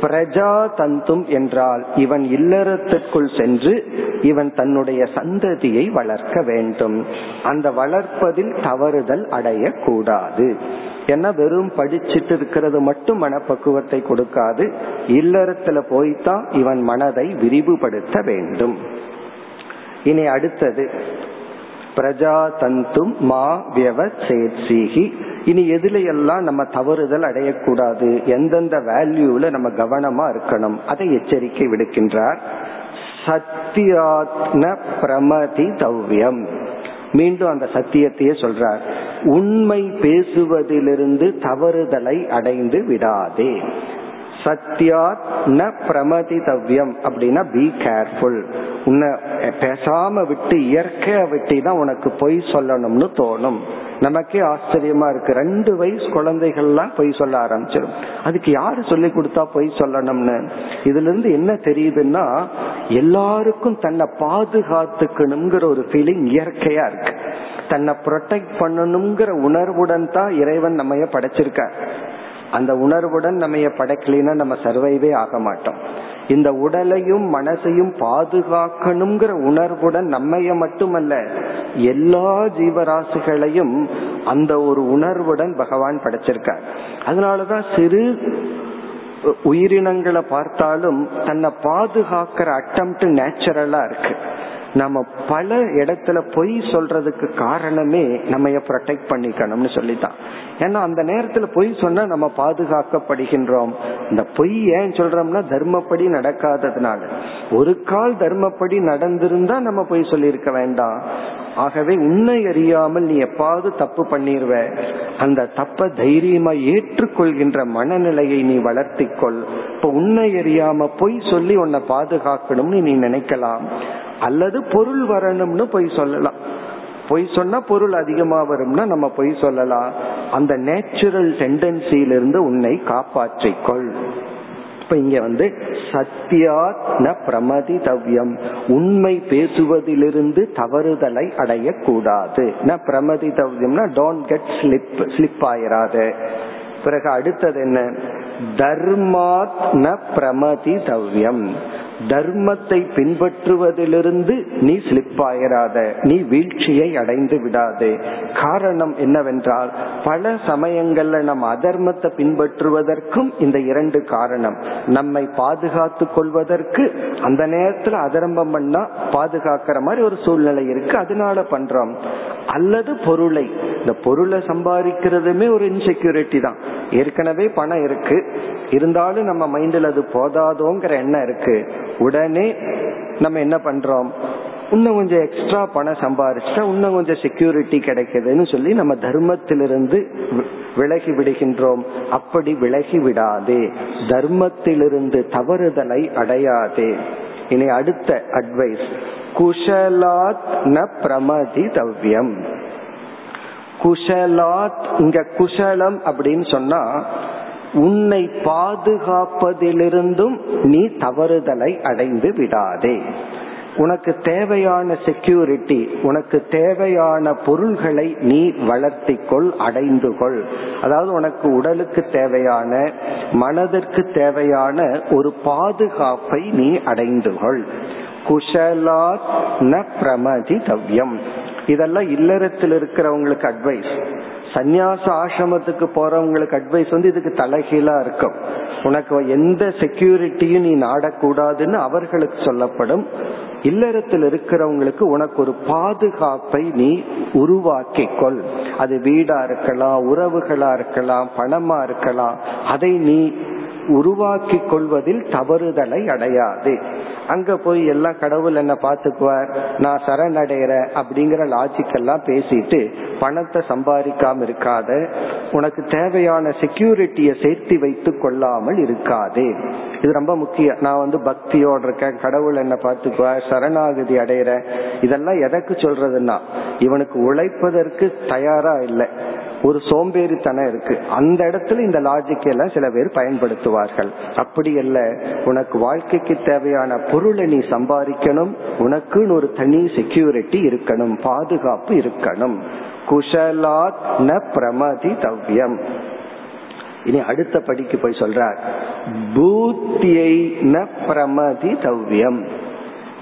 பிரஜா தந்தும் என்றால் இவன் இல்லறத்திற்குள் சென்று இவன் தன்னுடைய சந்ததியை வளர்க்க வேண்டும். அந்த வளர்ப்பதில் தவறுதல் அடையக்கூடாது. ஏன்னா வெறும் படிச்சுட்டு இருக்கிறது மட்டும் மனப்பக்குவத்தை கொடுக்காது. இல்லறத்துல போய்தான் இவன் மனதை விரிவுபடுத்த வேண்டும். இனி அடுத்தது பிரஜா தந்தும் மா வியவசேட்சிகி இனி எதுல எல்லாம் நம்ம தவறுதல் அடையக்கூடாது. எந்தெந்த வேல்யூல நம்ம கவனமா இருக்கணும். அதை எச்சரிக்கை விடுக்கின்றார். சத்தியாத்ம பிரமதி தவ்யம். மீண்டும் அந்த சத்தியத்தையே சொல்றார். உண்மை பேசுவதிலிருந்து தவறுதலை அடைந்து விடாதே. சத்யாத் ந பிரமதிதவ்யம் அப்படின்னா பி கேர்ஃபுல் உன்னை பேசாம விட்டு இயற்கைய விட்டு தான் உனக்கு பொய் சொல்லணும்னு தோணும். நமக்கே ஆச்சரியமா இருக்கு. ரெண்டு வயசு குழந்தைகள்லாம் பொய் சொல்ல ஆரம்பிச்சிடும். அதுக்கு யாரு சொல்லி கொடுத்தா பொய் சொல்லணும்னு? இதுல இருந்து என்ன தெரியுதுன்னா எல்லாருக்கும் தன்னை பாதுகாத்துக்கணுங்கிற ஒரு ஃபீலிங் இயற்கையா இருக்கு. தன்னை ப்ரொடெக்ட் பண்ணணுங்கிற உணர்வுடன் தான் இறைவன் நம்ம படைச்சிருக்கார். அந்த உணர்வுடன் நம்ம படைக்கலைன்னா நம்ம சர்வைவே ஆக மாட்டோம். இந்த உடலையும் மனசையும் பாதுகாக்கணுங்கிற உணர்வுடன் நம்மைய மட்டுமல்ல எல்லா ஜீவராசிகளையும் அந்த ஒரு உணர்வுடன் பகவான் படைச்சிருக்கார். அதனாலதான் சிறு உயிரினங்களை பார்த்தாலும் தன்னை பாதுகாக்கிற அட்டம் நேச்சுரலா இருக்கு. நம்ம பல இடத்துல பொய் சொல்றதுக்கு காரணமே நம்ம ப்ரொடெக்ட் பண்ணிக்கணும்னு சொல்லித்தான். ஏன்னா அந்த நேரத்துல பொய் சொன்னா நம்ம பாதுகாக்கப்படுகின்றோம். இந்த பொய் ஏன் சொல்றோம்னா தர்மப்படி நடக்காததுனால. ஒரு கால் தர்மப்படி நடந்திருந்தா நம்ம பொய் சொல்லியிருக்க வேண்டாம். ஆகவே உன்னை அறியாமல் நீ எப்பாவது தப்பு பண்ணிருவ. அந்த தப்ப தைரியமா ஏற்றுக்கொள்கின்ற மனநிலையை நீ வளர்த்திக்கொள். இப்ப உன்னை அறியாம பொய் சொல்லி உன்னை பாதுகாக்கணும்னு நீ நினைக்கலாம். அல்லது பொருள் வரணும்னு பொய் சொல்லலாம். பொய் சொன்னா பொருள் அதிகமா வரும்னா நம்ம பொய் சொல்லலாம். அந்த நேச்சுரல் டெண்டன்சியிலிருந்து உன்னை காப்பாற்றிக்கொள். இப்ப இங்க வந்து சத்தியாத் ந பிரமதி தவ்யம் உண்மை பேசுவதிலிருந்து தவறுதலை அடையக்கூடாது. ந பிரமதி தவ்யம்னா டோன்ட் கெட் ஸ்லிப் ஸ்லிப் ஆயிராது. பிறகு அடுத்தது என்ன? தர்மாத் ந பிரமதி தவ்யம் தர்மத்தை பின்பற்றுவதிலிருந்து நீ ஸ்லிப் ஆயிராத நீ வீழ்ச்சியை அடைந்து விடாதே. காரணம் என்னவென்றால் பல சமயங்கள்ல நம்ம அதர்மத்தை பின்பற்றுவதற்கும் இந்த இரண்டு காரணம். நம்மை பாதுகாத்து கொள்வதற்கு அந்த நேரத்துல அதர்மம் பண்ணா பாதுகாக்கிற மாதிரி ஒரு சூழ்நிலை இருக்கு அதனால பண்றோம். அல்லது பொருளை இந்த பொருளை சம்பாதிக்கிறதுமே ஒரு இன்செக்யூரிட்டி தான். ஏற்கனவே பணம் இருக்கு. இருந்தாலும் நம்ம மைண்டில் அது போதாதோங்கிற எண்ணம் இருக்கு. உடனே நம்ம என்ன பண்றோம்? இன்னும் கொஞ்சம் எக்ஸ்ட்ரா பணம் சம்பாரிச்சா இன்னும் கொஞ்சம் செக்யூரிட்டி கிடைக்குதுன்னு சொல்லி நம்ம தர்மத்திலிருந்து விலகி விடுகின்றோம். அப்படி விலகி விடாதே. தர்மத்திலிருந்து தவறுதலை அடையாதே. இனி அடுத்த அட்வைஸ் குஷலாத் ந பிரமதி தவ்யம். குஷலாத் இங்க குஷலம் அப்படின்னு சொன்னா உன்னை பாதுகாப்பதிலிருந்தும் நீ தவறுதலை அடைந்து விடாதே. உனக்கு தேவையான செக்யூரிட்டி உனக்கு தேவையான பொருள்களை நீ வளர்த்திக்கொள் அடைந்து கொள் அதாவது உனக்கு உடலுக்கு தேவையான மனதிற்கு தேவையான ஒரு பாதுகாப்பை நீ அடைந்து கொள் குஷலாத் ந பிரமதி தவ்யம் இதெல்லாம் இல்லறத்தில் இருக்கிறவங்களுக்கு அட்வைஸ் சந்நியாச ஆசிரமத்துக்கு போறவங்களுக்கு அட்வைஸ் வந்து இதுக்கு தலைகீழா இருக்கும். உனக்கு எந்த செக்யூரிட்டியும் நீ நாடக்கூடாதுன்னு அவர்களுக்கு சொல்லப்படும். இல்லறத்தில் இருக்கிறவங்களுக்கு உனக்கு ஒரு பாதுகாப்பை நீ உருவாக்கிக்கொள். அது வீடா இருக்கலாம் உறவுகளா இருக்கலாம் பணமா இருக்கலாம். அதை நீ உருவாக்கி கொள்வதில் தவறுதலை அடையாது. அங்க போய் எல்லாம் கடவுள் என்ன பாத்துக்குவார் நான் சரணடைற அப்படிங்கிற லாஜிக் எல்லாம் பேசிட்டு பணத்தை சம்பாதிக்காம இருக்காத உனக்கு தேவையான செக்யூரிட்டியை சேர்த்து வைத்து கொள்ளாமல் இருக்காது. இது ரொம்ப முக்கியம். நான் வந்து பக்தியோட இருக்கேன் கடவுள் என்ன பார்த்துக்குவார் சரணாகதி அடையிற இதெல்லாம் எதற்கு சொல்றதுன்னா இவனுக்கு உழைப்பதற்கு தயாரா இல்லை. ஒரு சோம்பேறித்தனம் இருக்கு. அந்த இடத்துல இந்த லாஜிக் எல்லாம் சில பேர் பயன்படுத்துவார்கள். அப்படி அல்ல உனக்கு வாழ்க்கைக்கு தேவையான பொருளை நீ சம்பாதிக்கணும். உனக்குன்னு ஒரு தனி செக்யூரிட்டி இருக்கணும் பாதுகாப்பு இருக்கணும். குஷலாத் ந பிரமதி தவ்யம் இனி அடுத்த படிக்கு போய் சொல்றார். பூத்தியை ந பிரமதி தவ்யம்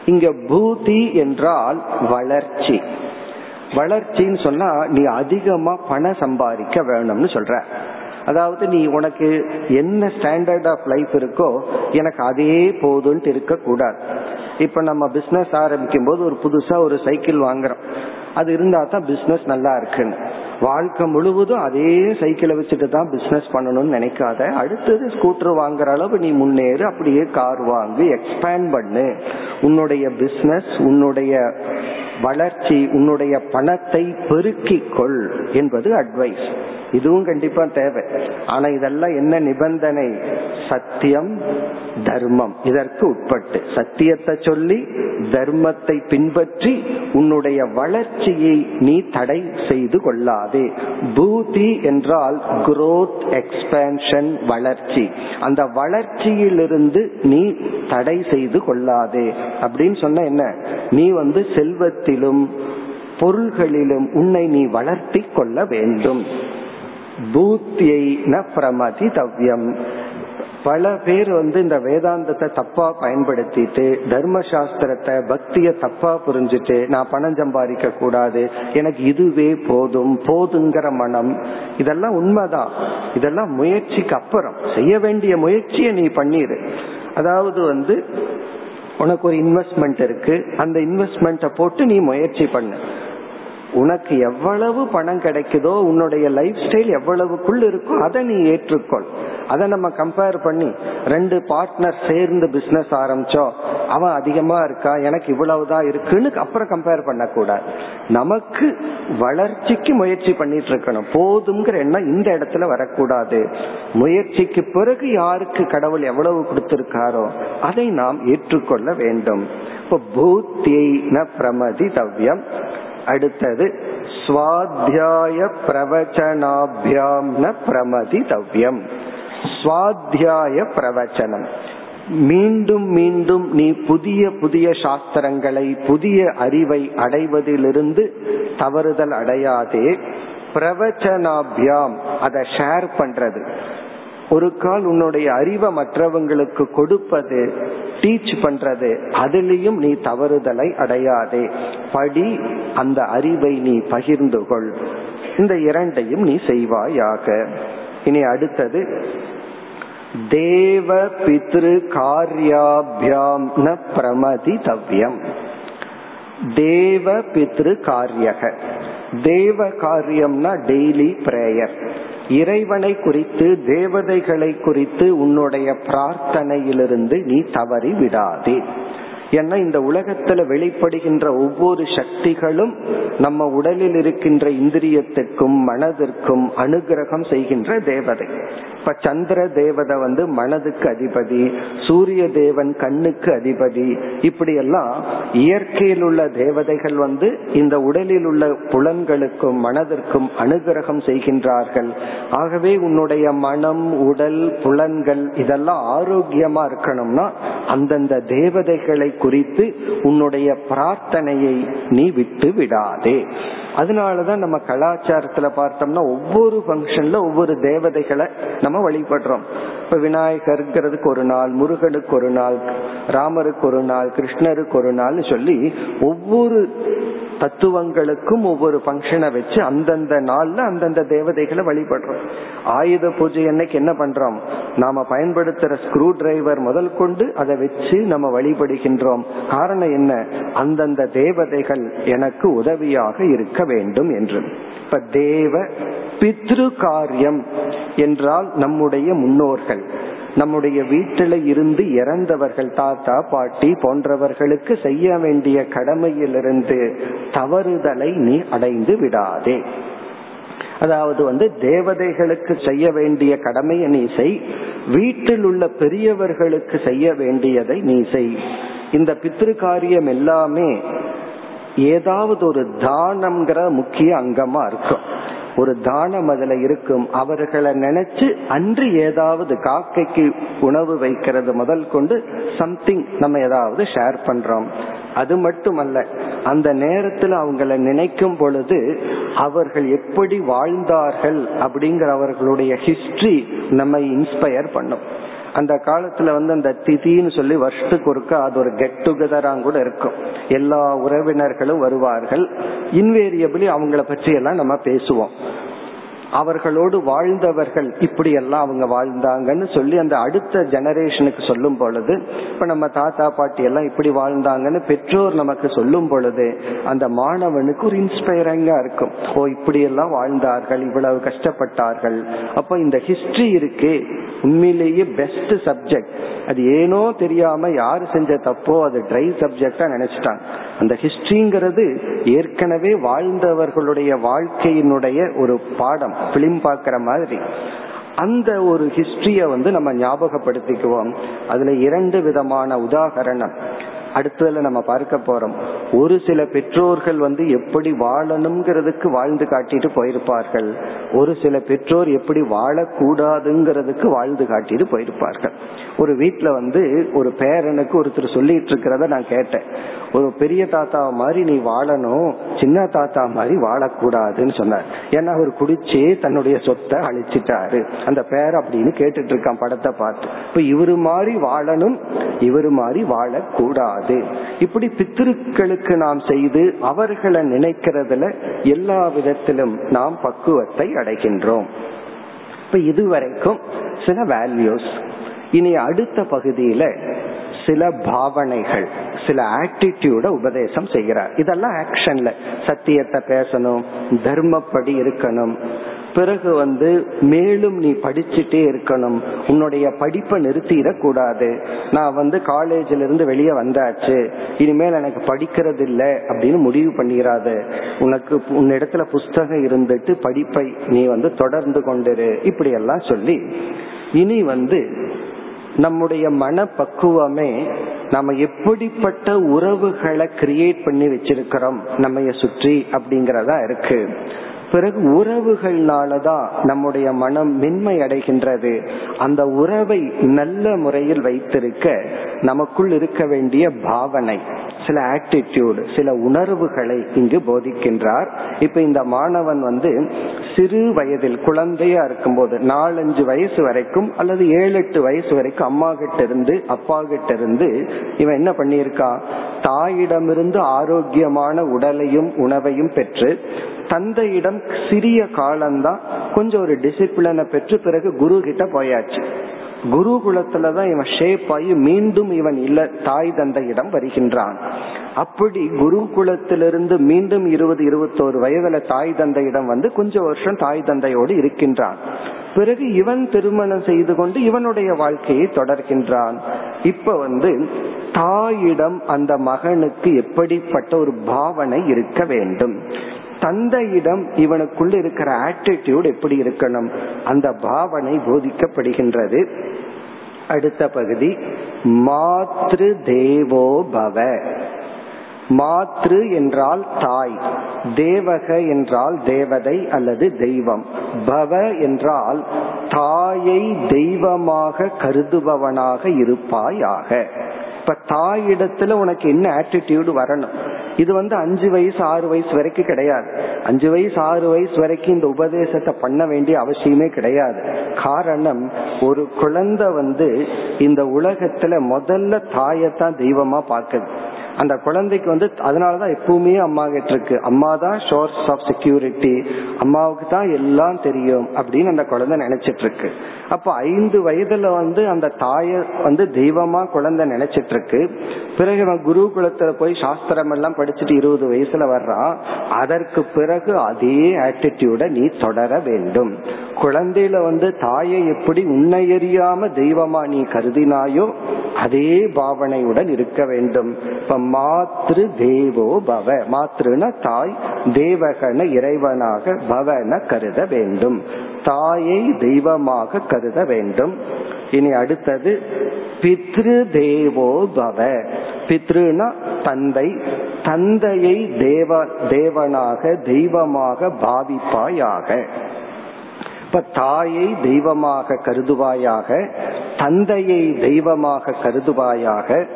இங்க பூதி என்றால் வளர்ச்சி. வளர்ச்சின்னு சொன்னா நீ அதிகமா பணம் சம்பாதிக்க வேணும்னு சொல்ற. அதாவது நீ உனக்கு என்ன ஸ்டாண்டர்ட் ஆஃப் லைஃப் இருக்கோ எனக்கு அதே போதுன்ட்டு இருக்க கூடாது. இப்ப நம்ம பிசினஸ் ஆரம்பிக்கும் போது ஒரு புதுசா ஒரு சைக்கிள் வாங்குறோம். அது இருந்தா தான் பிசினஸ் நல்லா இருக்குன்னு. வாழ்க்கை முழுவதும் அதே சைக்கிளை வச்சுட்டு தான் பிசினஸ் பண்ணணும்னு நினைக்காத. அடுத்தது ஸ்கூட்டர் வாங்குற அளவு நீ முன்னேறு அப்படியே கார் வாங்கி எக்ஸ்பேண்ட் பண்ணு. உன்னுடைய பிசினஸ் உன்னுடைய வளர்ச்சி உன்னுடைய பணத்தை பெருக்கிக் கொள் என்பது அட்வைஸ் இதுவும் கண்டிப்பா தேவை. ஆனா இதெல்லாம் என்ன நிபந்தனை? சத்தியம் தர்மம். இதற்கு உட்பட்டு. சத்தியத்தை சொல்லி தர்மத்தை பின்பற்றி உன்னுடைய வளர்ச்சியை நீ தடை செய்து கொள்ளாது பூதி என்றால் குரோத் எக்ஸ்பேன்ஷன் வளர்ச்சி. அந்த வளர்ச்சியிலிருந்து நீ தடை செய்து கொள்ளாதே. அப்படின்னு சொன்ன என்ன? நீ வந்து செல்வத்திலும் பொருள்களிலும் உன்னை நீ வளர்த்தி கொள்ள வேண்டும். பூத்தியை ந பிரமதி தவ்யம் பல பேர் வந்து இந்த வேதாந்தத்தை தப்பா பயன்படுத்திட்டு தர்ம சாஸ்திரத்தை பக்திய தப்பா புரிஞ்சுட்டு நான் பணம் சம்பாதிக்க கூடாது எனக்கு இதுவே போதும் போதுங்கிற மனம். இதெல்லாம் உண்மைதான். இதெல்லாம் முயற்சிக்கு அப்புறம் செய்ய வேண்டிய முயற்சியை நீ பண்ணிடு அதாவது வந்து உனக்கு ஒரு இன்வெஸ்ட்மெண்ட் இருக்கு. அந்த இன்வெஸ்ட்மெண்ட்டை போட்டு நீ முயற்சி பண்ணு. உனக்கு எவ்வளவு பணம் கிடைக்குதோ உன்னுடைய லைஃப் ஸ்டைல் எவ்வளவுக்குள் இருக்கோ அதை நீ ஏற்றுக்கொள். அதை நம்ம கம்பேர் பண்ணி ரெண்டு பார்ட்னர் சேர்ந்து பிசினஸ் ஆரம்பிச்சோம் அவன் அதிகமா இருக்கா எனக்கு இவ்வளவுதான் இருக்குன்னு அப்புறம் கம்பேர் பண்ணக்கூடாது. நமக்கு வளர்ச்சிக்கு முயற்சி பண்ணிட்டு இருக்கணும். போதுங்கிற எண்ணம் இந்த இடத்துல வரக்கூடாது. முயற்சிக்கு பிறகு யாருக்கு கடவுள் எவ்வளவு கொடுத்திருக்காரோ அதை நாம் ஏற்றுக்கொள்ள வேண்டும். இப்போ பூத்தியை ந பிரமதி தவ்யம். அடுத்தது சுவாத்தியாய பிரவச்சனாபியாம் ந பிரமதி தவ்யம் சுவாத்தியாய பிரவச்சனம். மீண்டும் மீண்டும் நீ புதிய புதிய சாஸ்திரங்களை புதிய அறிவை அடைவதிலிருந்து தவறுதல் அடையாதே. பிரவச்சனாபியாம் அதை ஷேர் பண்றது. ஒரு கால் உன்னுடைய அறிவை மற்றவங்களுக்கு கொடுப்பது டீச் பண்றது அதுலயும் நீ தவறுதலை அடையாதே. படி அந்த அறிவை நீ பகிர்ந்து கொள். இந்த இரண்டையும் நீ செய்வாயாக. இனி அடுத்தது தேவ பித்ரு காரியாபியாம் ந பிரமதி தவ்யம். தேவ பித்ரு காரியக. தேவ காரியம்னா டெய்லி பிரேயர் இறைவனை குறித்து தேவதைகளை குறித்து உன்னுடைய பிரார்த்தனையிலிருந்து நீ தவறி விடாதே ஏன்னா இந்த உலகத்துல வெளிப்படுகின்ற ஒவ்வொரு சக்திகளும் நம்ம உடலில் இருக்கின்ற இந்திரியத்திற்கும் மனதிற்கும் அனுகிரகம் செய்கின்ற தேவதை. இப்ப சந்திர தேவதை வந்து மனதுக்கு அதிபதி சூரிய தேவன் கண்ணுக்கு அதிபதி இப்படி எல்லாம் இயற்கையில் உள்ள தேவதைகள் வந்து இந்த உடலில் உள்ள புலன்களுக்கும் மனதிற்கும் அனுகிரகம் செய்கின்றார்கள். ஆகவே உன்னுடைய மனம் உடல் புலன்கள் இதெல்லாம் ஆரோக்கியமா இருக்கணும்னா அந்தந்த தேவதைகளை குறித்து உன்னுடைய பிரார்த்தனையை நீ விட்டு விடாதே. அதனாலதான் நம்ம கலாச்சாரத்துல பார்த்தோம்னா ஒவ்வொரு ஃபங்க்ஷன்ல ஒவ்வொரு தேவதைகளை நம்ம வழிபடுறோம். இப்ப விநாயகருங்கிறதுக்கு ஒரு நாள் முருகனுக்கு ஒரு நாள் ராமருக்கு ஒரு நாள் கிருஷ்ணருக்கு ஒரு நாள் சொல்லி ஒவ்வொரு தத்துவங்களுக்கும் ஒவ்வொரு ஃபங்க்ஷனை வச்சு அந்தந்த நாள்ல அந்தந்த தேவதைகளை வழிபடுறோம். ஆயுத பூஜை அன்னைக்கு என்ன பண்றோம்? நாம பயன்படுத்துற ஸ்க்ரூ டிரைவர் முதல் கொண்டு அதை வச்சு நம்ம வழிபடுகின்றோம். காரணம் என்ன? அந்தந்த தேவதைகள் எனக்கு உதவியாக இருக்க வேண்டும் என்று. இப்ப தேவ பித்ரு காரியம் என்றால் நம்முடைய முன்னோர்கள். நம்முடைய வீட்டில இருந்து இறந்தவர்கள் தாத்தா பாட்டி போன்றவர்களுக்கு செய்ய வேண்டிய கடமையிலிருந்து தவறுதலை நீ அடைந்து விடாதே. அதாவது வந்து தேவதைகளுக்கு செய்ய வேண்டிய கடமையை நீ செய் வீட்டில் உள்ள பெரியவர்களுக்கு செய்ய வேண்டியதை நீ செய். இந்த பித்ரு காரியம் எல்லாமே ஏதாவது ஒரு தானம்ங்கிற முக்கிய அங்கமா இருக்கும். ஒரு தானம் அதுல இருக்கும். அவர்களை நினைச்சு அன்று ஏதாவது காக்கைக்கு உணவு வைக்கிறது முதல் கொண்டு சம்திங் நம்ம ஏதாவது ஷேர் பண்றோம். அது மட்டுமல்ல அந்த நேரத்தில் அவங்கள நினைக்கும் பொழுது அவர்கள் எப்படி வாழ்ந்தார்கள் அப்படிங்கிற அவர்களுடைய ஹிஸ்டரி நம்ம இன்ஸ்பயர் பண்ணும். அந்த காலத்துல வந்து அந்த திதின்னு சொல்லி வருஷத்துக்கு ஒருக்கா அது ஒரு கெட் டுகெதராக கூட இருக்கும். எல்லா உறவினர்களும் வருவார்கள். இன்வேரியபிளி அவங்கள பற்றி எல்லாம் நம்ம பேசுவோம். அவர்களோடு வாழ்ந்தவர்கள் இப்படி எல்லாம் அவங்க வாழ்ந்தாங்கன்னு சொல்லி அந்த அடுத்த ஜெனரேஷனுக்கு சொல்லும் பொழுது இப்ப நம்ம தாத்தா பாட்டி எல்லாம் இப்படி வாழ்ந்தாங்கன்னு பெற்றோர் நமக்கு சொல்லும் பொழுது அந்த மாணவனுக்கு ஒரு இன்ஸ்பைரிங்கா இருக்கும். ஓ இப்படி எல்லாம் வாழ்ந்தார்கள் இவ்வளவு கஷ்டப்பட்டார்கள். அப்ப இந்த ஹிஸ்டரி இருக்கு உண்மையிலேயே பெஸ்ட் சப்ஜெக்ட் அது ஏனோ தெரியாம யாரு செஞ்ச தப்போ அது ட்ரை சப்ஜெக்டா நினைச்சிட்டாங்க. அந்த ஹிஸ்டரிங்கிறது ஏற்கனவே வாழ்ந்தவர்களுடைய வாழ்க்கையினுடைய ஒரு பாடம். பிலிம் பாக்குற மாதிரி. அந்த ஒரு ஹிஸ்டரிய வந்து நம்ம ஞாபகப்படுத்திக்குவோம். அதுல இரண்டு விதமான உதாகரணம் அடுத்ததுல நம்ம பார்க்க போறோம். ஒரு சில பெற்றோர்கள் வந்து எப்படி வாழணுங்கிறதுக்கு வாழ்ந்து காட்டிட்டு போயிருப்பார்கள். ஒரு சில பெற்றோர் எப்படி வாழக்கூடாதுங்கிறதுக்கு வாழ்ந்து காட்டிட்டு போயிருப்பார்கள். ஒரு வீட்டுல வந்து ஒரு பேரனுக்கு ஒருத்தர் சொல்லிட்டு இருக்கிறத நான் கேட்டேன். ஒரு பெரிய தாத்தா மாதிரி நீ வாழணும் சின்ன தாத்தா மாதிரி வாழக்கூடாதுன்னு சொன்னார். ஏன்னா அவர் குடிச்சே தன்னுடைய சொத்தை அழிச்சிட்டாரு. அந்த பேர் அப்படின்னு கேட்டுட்டு இருக்கான் படத்தை பார்த்து. இப்ப இவரு மாதிரி வாழணும் இவரு மாதிரி வாழக்கூடாது. இப்படி பித்திருக்களுக்கு நாம் செய்து அவர்களை நினைக்கிறதுல எல்லா விதத்திலும் நாம் பக்குவத்தை அடைகின்றோம். இப்ப இதுவரைக்கும் சில வேல்யூஸ் இனி அடுத்த பகுதியில சில பாவனைகள் சில ஆட்டிடியூட உபதேசம் செய்கிறார். இதெல்லாம் ஆக்ஷன்ல சத்தியத்தை பேசணும் தர்மப்படி இருக்கணும் பிறகு வந்து மேலும் நீ படிச்சுட்டே இருக்கணும். உன்னுடைய படிப்பை நிறுத்திடக்கூடாது. நான் வந்து காலேஜில இருந்து வெளியே வந்தாச்சு. இனிமேல் எனக்கு படிக்கிறது இல்லை அப்படின்னு முடிவு பண்ணிடாது உனக்கு உன்னிடத்துல புஸ்தகம் இருந்துட்டு படிப்பை நீ வந்து தொடர்ந்து கொண்டிரு. இப்படி எல்லாம் சொல்லி இனி வந்து நம்முடைய மனப்பக்குவமே நம்ம எப்படிப்பட்ட உறவுகளை கிரியேட் பண்ணி வச்சிருக்கிறோம். நம்ம சுற்றி அப்படிங்கறதா இருக்கு. பிறகு உறவுகள்னாலதான் நம்முடைய மனம் மென்மை அடைகின்றது அந்த உறவை நல்ல முறையில் வைத்திருக்க நமக்குள் இருக்க வேண்டிய பாவனை. சில ஆட்டிடியூடு சில உணர்வுகளை இங்கு போதிக்கின்றார். இப்ப இந்த மாணவன் வந்து சிறு வயதில் குழந்தையா இருக்கும்போது நாலஞ்சு வயசு வரைக்கும் அல்லது ஏழு எட்டு வயசு வரைக்கும் அம்மா கிட்ட இருந்து அப்பா கிட்ட இருந்து இவன் என்ன பண்ணியிருக்கான் தாயிடமிருந்து ஆரோக்கியமான உடலையும் உணவையும் பெற்று தந்தையிடம் சிறிய காலம்தான் கொஞ்சம் ஒரு டிசிப்ளினை பெற்று பிறகு குரு கிட்ட போயாச்சு. குருகுலத்துலதான் இவன் ஷேப் ஆகி மீண்டும் இவன் இல்ல தாய் தந்தையிடம் வருகின்றான். அப்படி குருகுலத்திலிருந்து மீண்டும் இருபது இருபத்தோரு வயதுல தாய் தந்தையிடம் வந்து கொஞ்சம் வருஷம் தாய் தந்தையோடு இருக்கின்றான். பிறகு இவன் திருமணம் செய்து கொண்டு இவனுடைய வாழ்க்கையை தொடர்கின்றான். இப்ப வந்து தாயிடம் அந்த மகனுக்கு எப்படிப்பட்ட ஒரு பாவனை இருக்க வேண்டும்? தந்தையிடம் இவனுக்குள்ள இருக்கிற ஆட்டிடியூட் எப்படி இருக்கணும்? அந்த பாவனை போதிக்கப்படுகின்றது. அடுத்த பகுதி மாத்ரு தேவோ பவ. மாத்ரு என்றால் தாய் தேவக என்றால் தேவதை அல்லது தெய்வம். பவ என்றால் தாயை தெய்வமாக கருதுபவனாக இருப்பாயாக. இப்ப தாயிடத்துல உனக்கு என்ன ஆட்டிடியூடு வரணும்? இது வந்து அஞ்சு வயசு ஆறு வயசு வரைக்கும் கிடையாது. அஞ்சு வயசு ஆறு வயசு வரைக்கும் இந்த உபதேசத்தை பண்ண வேண்டிய அவசியமே கிடையாது. காரணம் ஒரு குழந்தை வந்து இந்த உலகத்துல முதல்ல தாயத்தான் தெய்வமா பார்க்குது. அந்த குழந்தைக்கு வந்து அதனாலதான் எப்பவுமே அம்மா கிட்ட இருக்கு. அம்மா தான் சோர்ஸ் ஆஃப் செக்யூரிட்டி அம்மாவுக்கு தான் எல்லாம் தெரியும் அப்படின்னு அந்த குழந்தை நினைச்சிட்டு இருக்கு. அப்ப ஐந்து வயதுல வந்து அந்த தாய வந்து தெய்வமா குழந்தை நினைச்சிட்டு இருக்கு. பிறகு இவன் குரு குலத்துல போய் சாஸ்திரம் எல்லாம் படிச்சுட்டு இருபது வயசுல வர்றான். அதற்கு பிறகு அதே ஆட்டிடியூட நீ தொடர வேண்டும். குழந்தையில வந்து தாயை எப்படி உன்னை எறியாம தெய்வமா நீ கருதினாயோ அதே பாவனையுடன் இருக்க வேண்டும். இப்ப மாத்ரு தேவோ பவ. மாத்ருன தாய் தேவகன இறைவனாக பவன கருத வேண்டும். தாயை தெய்வமாக கருத வேண்டும். இனி அடுத்தது பித்ரு தேவோ பவ. பித்ருனா தந்தை. தந்தையை தேவ தேவனாக தெய்வமாக பாவிப்பாயாக. இப்ப தாயை தெய்வமாக கருதுவாயாக தந்தையை தெய்வமாக கருதுவாயாக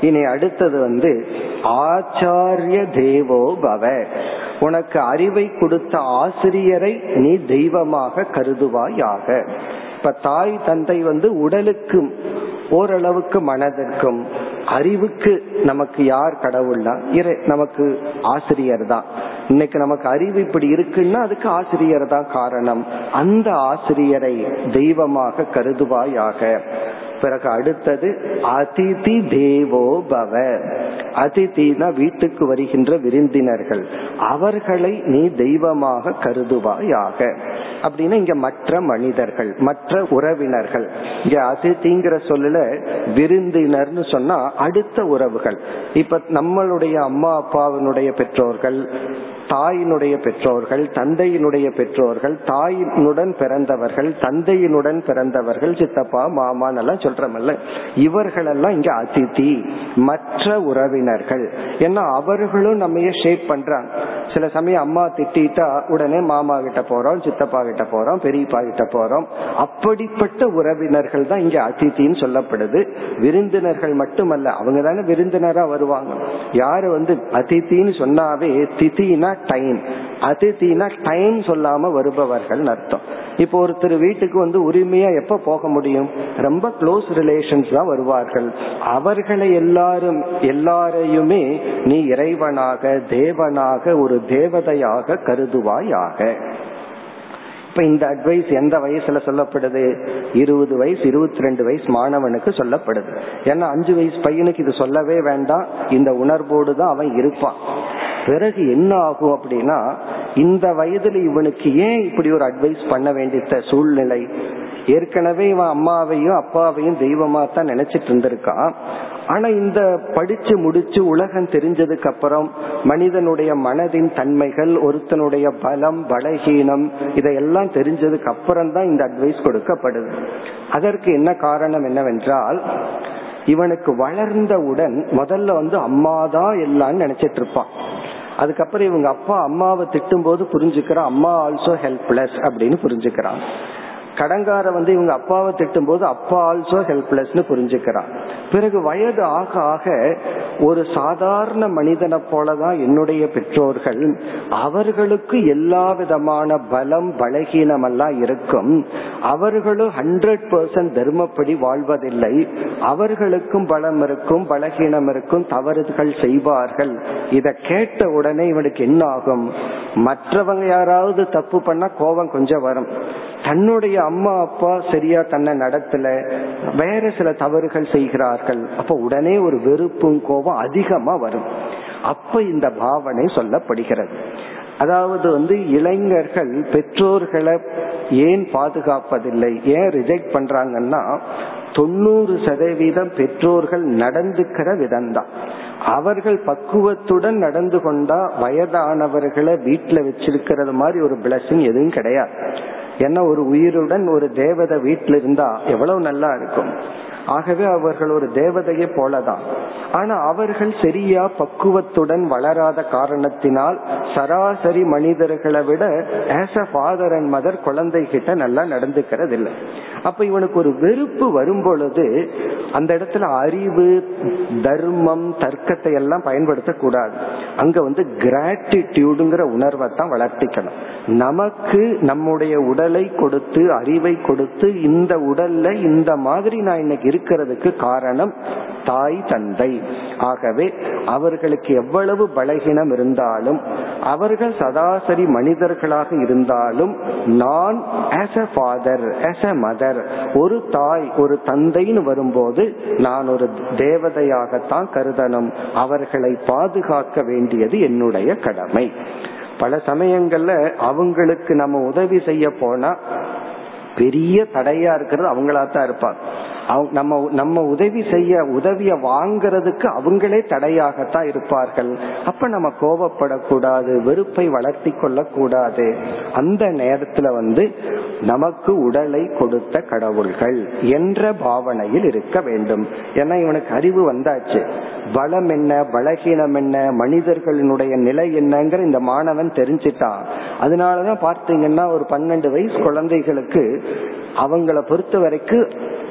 இனி அடுத்தது வந்து ஆச்சாரிய தேவோ பவ. உனக்கு அறிவை கொடுத்த ஆசிரியரை நீ தெய்வமாக கருதுவாயாக. இப்ப தாய் தந்தை வந்து உடலுக்கும் ஓரளவுக்கு மனதிற்கும் அறிவுக்கு நமக்கு யார் கடவுள்னா இறை நமக்கு ஆசிரியர் தான். இன்னைக்கு நமக்கு அறிவு இப்படி இருக்குன்னா அதுக்கு ஆசிரியர் தான் காரணம். அந்த ஆசிரியரை தெய்வமாக கருதுவாயாக. பிறகு அடுத்தது அதிதி தேவோ பவ அதிதினா வீட்டுக்கு வருகின்ற விருந்தினர்கள். அவர்களை நீ தெய்வமாக கருதுவாயாக அப்படின்னா இங்க மற்ற மனிதர்கள் மற்ற உறவினர்கள். இங்க அதிதிங்கிற சொல்லல விருந்தினர்னு சொன்னா அடுத்த உறவுகள் இப்ப நம்மளுடைய அம்மா அப்பாவினுடைய பெற்றோர்கள் தாயினுடைய பெற்றோர்கள் தந்தையினுடைய பெற்றோர்கள் தாயினுடன் பிறந்தவர்கள் தந்தையினுடன் பிறந்தவர்கள் சித்தப்பா மாமான் எல்லாம் சொல்றமல்ல இவர்களெல்லாம் இங்க அதிதி மற்ற உறவினர்கள். ஏன்னா அவர்களும் நம்ம ஷேப் பண்றாங்க. சில சமயம் அம்மா திட்டா உடனே மாமா கிட்ட போறோம் சித்தப்பா கிட்ட போறோம் பெரியப்பா கிட்ட போறோம். அப்படிப்பட்ட உறவினர்கள் தான் இங்க அதித்தின்னு சொல்லப்படுது. விருந்தினர்கள் மட்டுமல்ல அவங்க தானே விருந்தினரா வருவாங்க. யாரு வந்து அதித்தின்னு சொன்னாவே திதினா டைம். அதித்தினா டைம் சொல்லாம வருபவர்கள் அர்த்தம். இப்போ ஒருத்தர் வீட்டுக்கு வந்து உரிமையா எப்ப போக முடியும்? ரொம்ப க்ளோஸ் ரிலேஷன்ஸ் தான் வருவார்கள். அவர்களை எல்லாரும் எல்லாரையுமே நீ இறைவனாக தேவனாக ஒரு தேவதையாக கருதுவாயாக. இப்ப இந்த அட்வைஸ் எந்த வயசுல சொல்லப்படுது? இருபது வயசு இருபத்தி ரெண்டு வயசு மாணவனுக்கு சொல்லப்படுது. ஏன்னா அஞ்சு வயசு பையனுக்கு இது சொல்லவே வேண்டாம். இந்த உணர்வோடு தான் அவன் இருப்பான். பிறகு என்ன ஆகும் அப்படின்னா இந்த வயதுல இவனுக்கு ஏன் இப்படி ஒரு அட்வைஸ் பண்ண வேண்டிய சூழ்நிலை? ஏற்கனவே இவன் அம்மாவையும் அப்பாவையும் தெய்வமா தான் நினைச்சிட்டு இருந்திருக்கான். ஆனா இந்த படிச்சு முடிச்சு உலகம் தெரிஞ்சதுக்கு அப்புறம் மனிதனுடைய மனதின் தன்மைகள் ஒருத்தனுடைய பலம் பலகீனம் இதையெல்லாம் தெரிஞ்சதுக்கு அப்புறம் தான் இந்த அட்வைஸ் கொடுக்கப்படுது. அதற்கு என்ன காரணம் என்னவென்றால் இவனுக்கு வளர்ந்தவுடன் முதல்ல வந்து அம்மாதான் எல்லாம் நினைச்சிட்டு இருப்பான். அதுக்கப்புறம் இவங்க அப்பா அம்மாவை திட்டும் போது புரிஞ்சுக்கிறான் அம்மா ஆல்சோ ஹெல்ப்லெஸ் அப்படின்னு புரிஞ்சுக்கிறான். கடங்கார வந்து இவங்க அப்பாவை திட்டும் போது அப்பா ஆல்சோ ஹெல்ப்லெஸ்னு புரிஞ்சுக்கிறான். பிறகு வயது ஆக ஆக ஒரு சாதாரண மனிதனை போலதான் என்னுடைய பெற்றோர்கள் அவர்களுக்கு எல்லா விதமான பலம் பலகீனம் எல்லாம் இருக்கும். அவர்களும் ஹண்ட்ரட் பர்சன்ட் தர்மப்படி வாழ்வதில்லை. அவர்களுக்கும் பலம் இருக்கும் பலகீனம் இருக்கும் தவறுகள் செய்வார்கள். இத கேட்ட உடனே இவனுக்கு என்ன ஆகும் மற்றவங்க யாராவது தப்பு பண்ணா கோபம் கொஞ்சம் வரும். தன்னுடைய அம்மா அப்பா சரியா தன்னை நடத்தல. வேற சில தவறுகள் செய்கிறார்கள். அப்ப உடனே ஒரு வெறுப்பும் கோபம் அதிகமா வரும். அப்ப இந்த பாவனை சொல்லப்படுகிறது. அதாவது வந்து இளைஞர்கள் பெற்றோர்களை ஏன் பாதுகாப்பதில்லை? ஏன் ரிஜெக்ட் பண்றாங்கன்னா தொண்ணூறு சதவீதம் பெற்றோர்கள் நடந்துக்கிற விதம்தான். அவர்கள் பக்குவத்துடன் நடந்து கொண்டா வயதானவர்களை வீட்டுல வச்சிருக்கிறது மாதிரி ஒரு பிளஸிங் எதுவும் கிடையாது. ஏன்னா ஒரு உயிருடன் ஒரு தேவதை வீட்டில் இருந்தா எவ்வளவு நல்லா இருக்கும்? ஆகவே அவர்கள் ஒரு தேவதையை போலதான். ஆனா அவர்கள் சரியா பக்குவத்துடன் வளராத காரணத்தினால் சராசரி மனிதர்களை விட as a father and mother குழந்தை கிட்ட நல்லா நடந்துக்கிறது இல்லை அப்ப இவனுக்கு ஒரு வெறுப்பு வரும் பொழுது அந்த இடத்துல அறிவு தர்மம் தர்க்கத்தை எல்லாம் பயன்படுத்த கூடாது அங்க வந்து கிராட்டிடியூடுங்கிற உணர்வை தான் வளர்த்திக்கணும். நமக்கு நம்முடைய உடலை கொடுத்து அறிவை கொடுத்து இந்த உடல்ல இந்த மாதிரி நான் இன்னைக்கு இருக்கிறதுக்கு காரணம் தாய் தந்தை. ஆகவே அவர்களுக்கு எவ்வளவு பலகீனம் இருந்தாலும் அவர்கள் சதாசரி மனிதர்களாக இருந்தாலும் நான் as a father as a mother ஒரு தாய் ஒரு தந்தைன்னு வரும்போது நான் ஒரு தேவதையாகத்தான் கருதணும். அவர்களை பாதுகாக்க வேண்டியது என்னுடைய கடமை. பல சமயங்கள்ல அவங்களுக்கு நம்ம உதவி செய்ய போனா பெரிய தடையா இருக்கிறது அவங்களா தான் இருப்பாங்க. நம்ம நம்ம உதவி செய்ய உதவிய வாங்கறதுக்கு அவங்களே தடையாகத்தான் இருப்பார்கள். அப்ப நம்ம கோபப்படக்கூடாது வெறுப்பை வளர்த்தி கொள்ளக்கூடாது. அந்த நேரத்துல வந்து நமக்கு உடலை கொடுத்த கடவுள்கள் என்ற பாவனையில் இருக்க வேண்டும். ஏன்னா இவனுக்கு அறிவு வந்தாச்சு. பலம் என்ன பலகீனம் என்ன மனிதர்களினுடைய நிலை என்னங்கிற இந்த மாணவன் தெரிஞ்சிட்டான். அதனாலதான் பார்த்தீங்கன்னா ஒரு பன்னெண்டு வயசு குழந்தைகளுக்கு அவங்கள பொறுத்த வரைக்கும்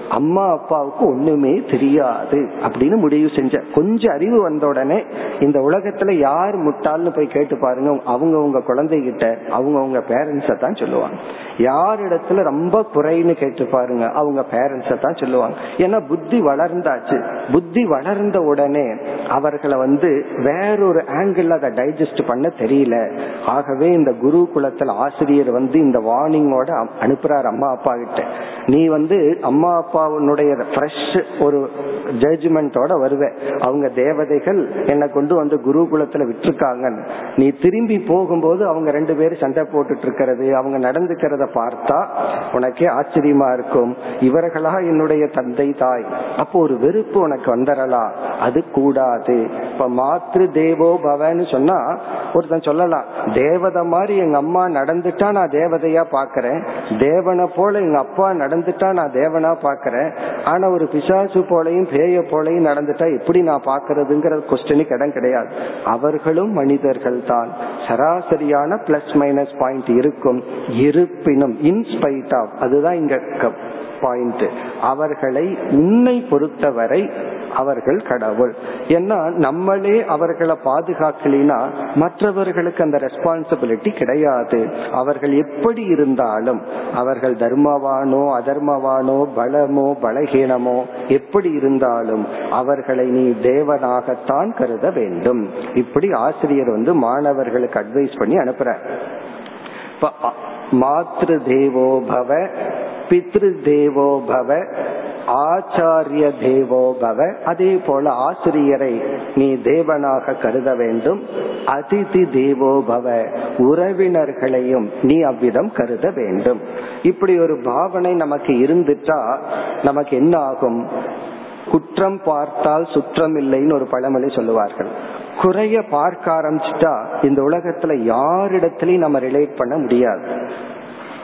அம்மா அப்பாவுக்கு ஒண்ணுமே தெரியாது அப்படின்னு முடிவு செஞ்ச. கொஞ்சம் அறிவு வந்த உடனே இந்த உலகத்துல யார் முட்டாள்னு போய் கேட்டு பாருங்க. அவங்க உங்க குழந்தைகிட்ட அவங்க உங்க பேரண்ட்ஸ தான் சொல்லுவாங்க. யார் இடத்துல ரொம்ப குறைன்னு கேட்டு பாருங்க. அவங்க பேரண்ட்ஸ தான் சொல்லுவாங்க. ஏன்னா புத்தி வளர்ந்தாச்சு. புத்தி வளர்ந்த உடனே அவர்களை வந்து வேறொரு ஆங்கிள் அதை டைஜஸ்ட் பண்ண தெரியல. ஆகவே இந்த குரு குலத்துல ஆசிரியர் வந்து இந்த வார்னிங்கோட அனுப்புறாரு அம்மா அப்பா கிட்ட. நீ வந்து அம்மா அப்பாவுடைய ஃப்ரெஷ் ஒரு ஜட்ஜ்மெண்டோட வருவ. அவங்க தேவதைகள் என்னை கொண்டு வந்து குரு குலத்துல விட்டுருக்காங்க நீ திரும்பி போகும்போது அவங்க ரெண்டு பேரும் சண்டை போட்டுட்டு இருக்கிறது அவங்க நடந்துக்கிறத பார்த்தா உனக்கே ஆச்சரியமா இருக்கும். இவர்களா என்னுடைய தந்தை தாய். அப்போ ஒரு வெறுப்பு உனக்கு வந்துடலாம். அது கூடாது. இப்ப மாத்ரு தேவோ பவன்னு சொன்னா ஒருத்தன் சொல்லலாம் தேவதை மாதிரி எங்க அம்மா நடந்துட்டா நான் தேவதையா பாக்கிறேன். தேவனை போல எங்க அப்பா நடந்துட்டா நான் தேவனா பாக்குறேன். ஆனா ஒரு பிசாசு போலையும் பேய போலையும் நடந்துட்டா எப்படி நான் பாக்குறதுங்கிற கொஸ்டினுக்கு இடம் கிடையாது. அவர்களும் மனிதர்கள் தான் சராசரியான பிளஸ் மைனஸ் பாயிண்ட் இருக்கும். இருப்பினும் இன்ஸ்பைட் ஆஃப் அதுதான் இங்க பாயிண்ட் அவர்களை உன்னை பொறுத்தவரை அவர்கள் கடவுள். ஏன்னா நம்மளே அவர்களை பாதுகாக்கலினா மற்றவர்களுக்கு அந்த ரெஸ்பான்சிபிலிட்டி கிடையாது. அவர்கள் எப்படி இருந்தாலும் அவர்கள் தர்மவானோ அதர்மவானோ பலமோ பலகீனமோ எப்படி இருந்தாலும் அவர்களை நீ தேவனாகத்தான் கருத வேண்டும். இப்படி ஆசிரியர் வந்து மாணவர்களுக்கு அட்வைஸ் பண்ணி அனுப்புற மாத்ரு தேவோபவ பித்ரு தேவோ பவ ஆச்சாரிய தேவோ பவ. அதே போல ஆசிரியரை நீ தேவனாக கருத வேண்டும். அதிதி தேவோ பவ உறவினர்களையும் நீ அவ்விதம் கருத வேண்டும். இப்படி ஒரு பாவனை நமக்கு இருந்துட்டா நமக்கு என்ன ஆகும் குற்றம் பார்த்தால் சுற்றம் இல்லைன்னு ஒரு பழமொழி சொல்லுவார்கள். குறைய பார்க்க ஆரம்பிச்சுட்டா இந்த உலகத்துல யாரிடத்திலையும் நம்ம ரிலேட் பண்ண முடியாது.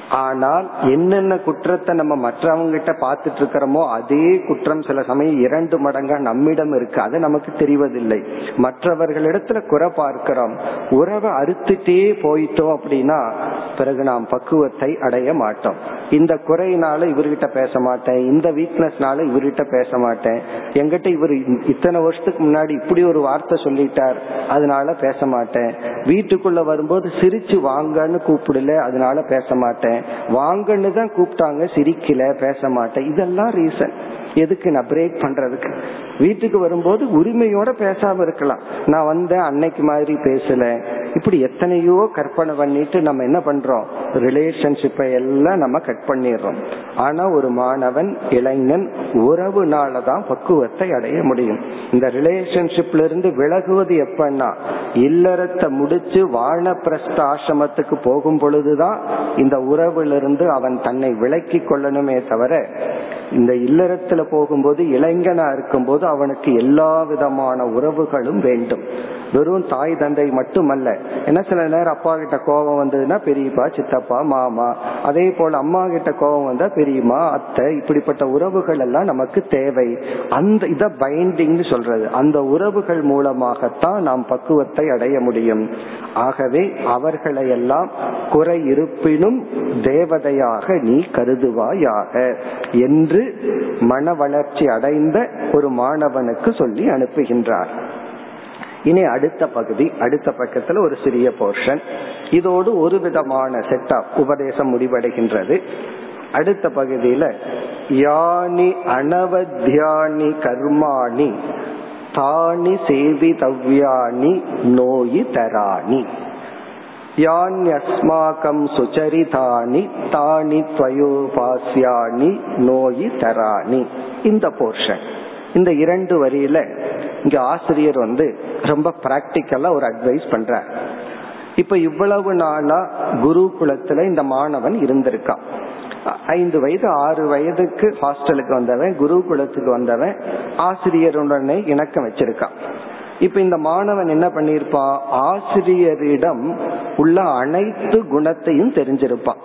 ஆனால் என்னென்ன குற்றத்தை நம்ம மற்றவங்க கிட்ட பார்த்துட்டு இருக்கிறோமோ அதே குற்றம் சில சமயம் இரண்டு மடங்கா நம்மிடம் இருக்கு. அது நமக்கு தெரிவதில்லை. மற்றவர்களிடத்துல குறை பார்க்கிறோம். உறவை அறுத்துட்டே போயிட்டோம் அப்படின்னா பிறகு நாம் பக்குவத்தை அடைய மாட்டோம். இந்த குறையினால இவர்கிட்ட பேச மாட்டேன். இந்த வீக்னஸ்னால இவர்கிட்ட பேச மாட்டேன். எங்கிட்ட இவர் இத்தனை வருஷத்துக்கு முன்னாடி இப்படி ஒரு வார்த்தை சொல்லிட்டார். அதனால பேச மாட்டேன். வீட்டுக்குள்ள வரும்போது சிரிச்சு வாங்கன்னு கூப்பிடல அதனால பேச மாட்டேன். வாங்கன்னு தான் கூப்பிட்டாங்க. சிரிக்கல பேச மாட்டேன். இதெல்லாம் ரீசன் எதுக்கு நான் பிரேக் பண்றதுக்கு? வீட்டுக்கு வரும்போது உரிமையோட பேசாம இருக்கலாம். நான் வந்தேன் அன்னைக்கு மாதிரி பேசல. இப்படி எத்தனையோ கற்பனை பண்ணிட்டு நம்ம என்ன பண்றோம்? ரிலேஷன்ஷிப்பை எல்லாம் நம்ம கட் பண்ணிடுறோம். ஆனா ஒரு மாணவன் இளைஞன் உறவுனால தான் பக்குவத்தை அடைய முடியும். இந்த ரிலேஷன்ஷிப்ல இருந்து விலகுவது எப்பன்னா இல்லறத்தை முடிச்சு வானப்பிரஸ்த ஆசிரமத்துக்கு போகும் பொழுதுதான் இந்த உறவிலிருந்து அவன் தன்னை விலக்கி கொள்ளணுமே தவிர இந்த இல்லறத்துல போகும்போது இளைஞனா இருக்கும்போது அவனுக்கு எல்லா விதமான உறவுகளும் வேண்டும். வெறும் தாய் தந்தை மட்டுமல்ல. ஏன்னா சில நேரம் அப்பா கிட்ட கோபம் வந்ததுன்னா பெரியப்பா சித்தப்பா மாமா. அதே போல அம்மா கிட்ட கோபம் வந்தா பெரியம்மா அத்தை இப்படிப்பட்ட உறவுகள் எல்லாம் நமக்கு தேவை. அந்த இத பைண்டிங் சொல்றது. அந்த உறவுகள் மூலமாகத்தான் நாம் பக்குவத்தை அடைய முடியும். ஆகவே அவர்களை எல்லாம் குறை இருப்பினும் தேவதையாக நீ கருதுவாயாக. என்று மன வளர்ச்சி அடைந்த ஒரு மாணவனுக்கு சொல்லி அனுப்புகின்றார். இனி அடுத்த பகுதி அடுத்த பக்கத்துல ஒரு சிறிய போர்ஷன் இதோடு ஒரு விதமான செட்டப் உபதேசம் முடிவடைகின்றது. அடுத்த பகுதியில யானி அனவத்தியானி கர்மாணி தானி சேவிதவ்யானி நோயி தராணி. யான்யஸ்மாகம் சுச்சரிதானி தானி துவயோபாசியானி நோயி தராணி இந்த போர்ஷன் இந்த இரண்டு வரியில இங்க ஆசிரியர் வந்து ரொம்ப பிராக்டிக்கலா ஒரு அட்வைஸ் பண்ற இப்ப இவ்வளவு நாளா குருகுலத்துல இந்த மாணவன் இருந்திருக்கான். ஐந்து வயது ஆறு வயதுக்கு ஹாஸ்டலுக்கு வந்தவன் குருகுலத்துக்கு வந்தவன் ஆசிரியருடனே இணக்கம் வச்சிருக்கான். இப்ப இந்த மாணவன் என்ன பண்ணிருப்பான் ஆசிரியரிடம் உள்ள அனைத்து குணத்தையும் தெரிஞ்சிருப்பான்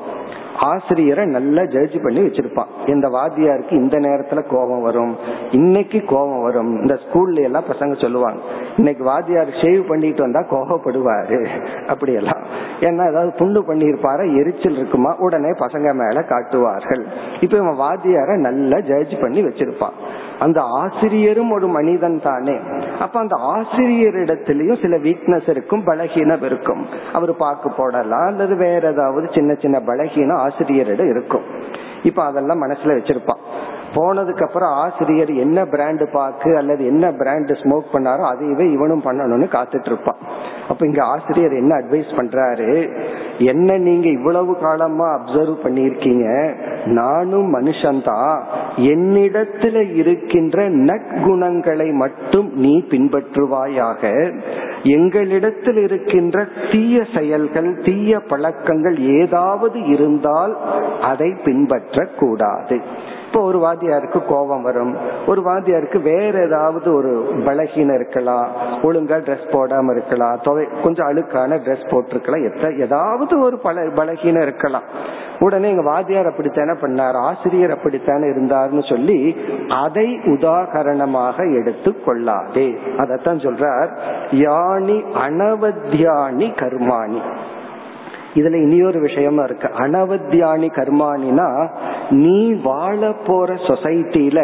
ஆசிரியரை நல்லா ஜட்ஜ் பண்ணி வச்சிருப்பான் இந்த வாத்தியாருக்கு இந்த நேரத்துல கோபம் வரும்? இன்னைக்கு கோபம் வரும். இந்த ஸ்கூல்ல எல்லாம் பசங்க சொல்லுவாங்க இன்னைக்கு வாத்தியார் ஷேவ் பண்ணிட்டு வந்தா கோபப்படுவாரு. அப்படி எல்லாம் ஏன்னா ஏதாவது புண்ணு பண்ணிருப்பாரு எரிச்சல் இருக்குமா? உடனே பசங்க மேல காட்டுவார்கள். இப்ப இவன் வாத்தியார நல்லா ஜட்ஜ் பண்ணி வச்சிருப்பான் அந்த ஆசிரியரும் ஒரு மனிதன் தானே. அப்ப அந்த ஆசிரியரிடத்திலயும் சில வீக்னஸ் இருக்கும் பலகீனம் இருக்கும். அவர் பாக்கு போடலாம் அல்லது வேற ஏதாவது சின்ன சின்ன பலகீனம் ஆசிரியரிடம் இருக்கும். இப்ப அதெல்லாம் மனசுல வச்சிருப்பான். போனதுக்கு அப்புறம் ஆசிரியர் என்ன பிராண்டு பாக்கு அல்லது என்ன பிராண்டு ஸ்மோக் பண்ணாரோ அதையவே இவனும் பண்ணணும்னு காத்துட்டு இருப்பான். அப்ப இங்க ஆசிரியர் என்ன அட்வைஸ் பண்றாரு? என்ன நீங்க இவ்வளவு காலமா அப்சர்வ் பண்ணிருக்கீங்க நானும் மனுஷன்தான். என்னிடத்துல இருக்கின்ற நற்குணங்களை மட்டும் நீ பின்பற்றுவாயாக. எங்களிடத்தில் இருக்கின்ற தீய செயல்கள் தீய பழக்கங்கள் ஏதாவது இருந்தால் அதை பின்பற்றக்கூடாது. இப்போ ஒரு வாத்தியாருக்கு கோபம் வரும். ஒரு வாத்தியாருக்கு வேற ஏதாவது ஒரு பலகீனம் இருக்கலாம். ஒழுங்கா ட்ரெஸ் போடாம இருக்கலாம். தொகை கொஞ்சம் அழுக்கான ட்ரெஸ் போட்டிருக்கலாம். எத்த ஏதாவது ஒரு பல பலகீனம் இருக்கலாம். உடனே எங்க வாத்தியார் அப்படித்தானே பண்ணார்? ஆசிரியர் அப்படித்தானே இருந்தார்னு சொல்லி அதை உதாகரணமாக எடுத்து கொள்ளாதே. அதத்தான் சொல்றார். யானி அனவத்தியானி கர்மாணி இதுல இனியொரு விஷயமா இருக்கு. அனவத்தியானி கர்மானினா நீ வாழ போற சொசைட்டில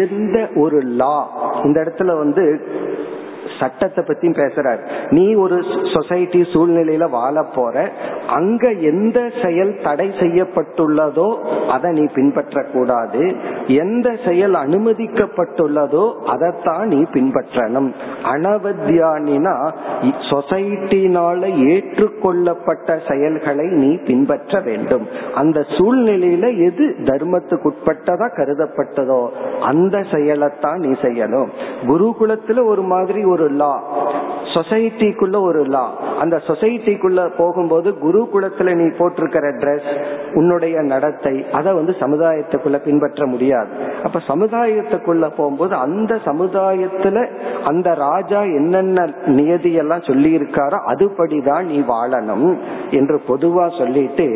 எந்த ஒரு லா இந்த இடத்துல வந்து சட்டத்தை பத்தியும் பேசுறாரு. நீ ஒரு சொசைட்டி சூழ்நிலையில வாழ போற. அங்க எந்த செயல் தடை செய்யப்பட்டுள்ளதோ அதை நீ பின்பற்ற கூடாது எந்த செயல் அனுமதிக்கப்பட்டுள்ளதோ அதைத்தான் நீ பின்பற்றணும். அனவத்தியானினா சொசைட்டினால ஏற்றுக்கொள்ளப்பட்ட செயல்களை நீ பின்பற்ற வேண்டும். அந்த சூழ்நிலையில எது தர்மத்துக்குட்பட்டதா கருதப்பட்டதோ அந்த செயலைத்தான் நீ செய்யணும். குருகுலத்துல ஒரு மாதிரி ஒரு லா சொசைட்டிக்குள்ள ஒரு லா அந்த சொசைட்டிக்குள்ள போகும்போது குரு குலத்துல நீ போட்டிருக்கிற ட்ரெஸ் உன்னுடைய நடத்தை அதை வந்து சமுதாயத்துக்குள்ள பின்பற்ற முடியாது. அப்ப சமுதாயத்துக்குள்ள போகும்போது அந்த சமுதாயத்துல அந்த ராஜா என்னென்ன நியதியெல்லாம் சொல்லி இருக்காரோ அதுபடிதான் நீ வாழணும் என்று பொதுவா சொல்லிட்டு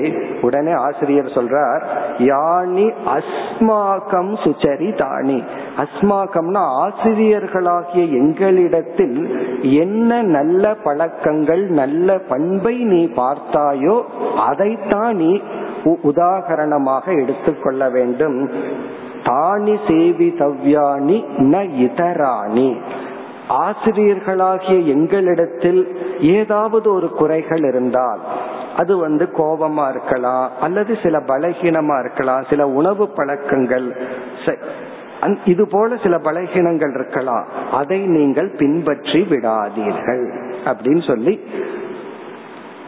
உடனே ஆசிரியர் சொல்றார் யானி அஸ்மாக்கம் சுச்சரி தானி அஸ்மாக்கம்னா ஆசிரியர்களாகிய எங்களிடத்தில் என்ன நல்ல பழக்கங்கள் நல்ல பண்பை நீ பார்த்தாயோ அதைத்தான் நீ உதாகரணமாக எடுத்துக்கொள்ள வேண்டும். தானி சேவிதவ்யானி ந இதராணி. ஆசிரியர்களாகிய எங்களிடத்தில் ஏதாவது ஒரு குறைகள் இருந்தால் அது வந்து கோபமா இருக்கலாம் அல்லது சில பலகீனமா இருக்கலாம் சில உணவு பழக்கங்கள் இது போல சில பலகீனங்கள் இருக்கலாம். அதை நீங்கள் பின்பற்றி விடாதீர்கள். அப்படின்னு சொல்லி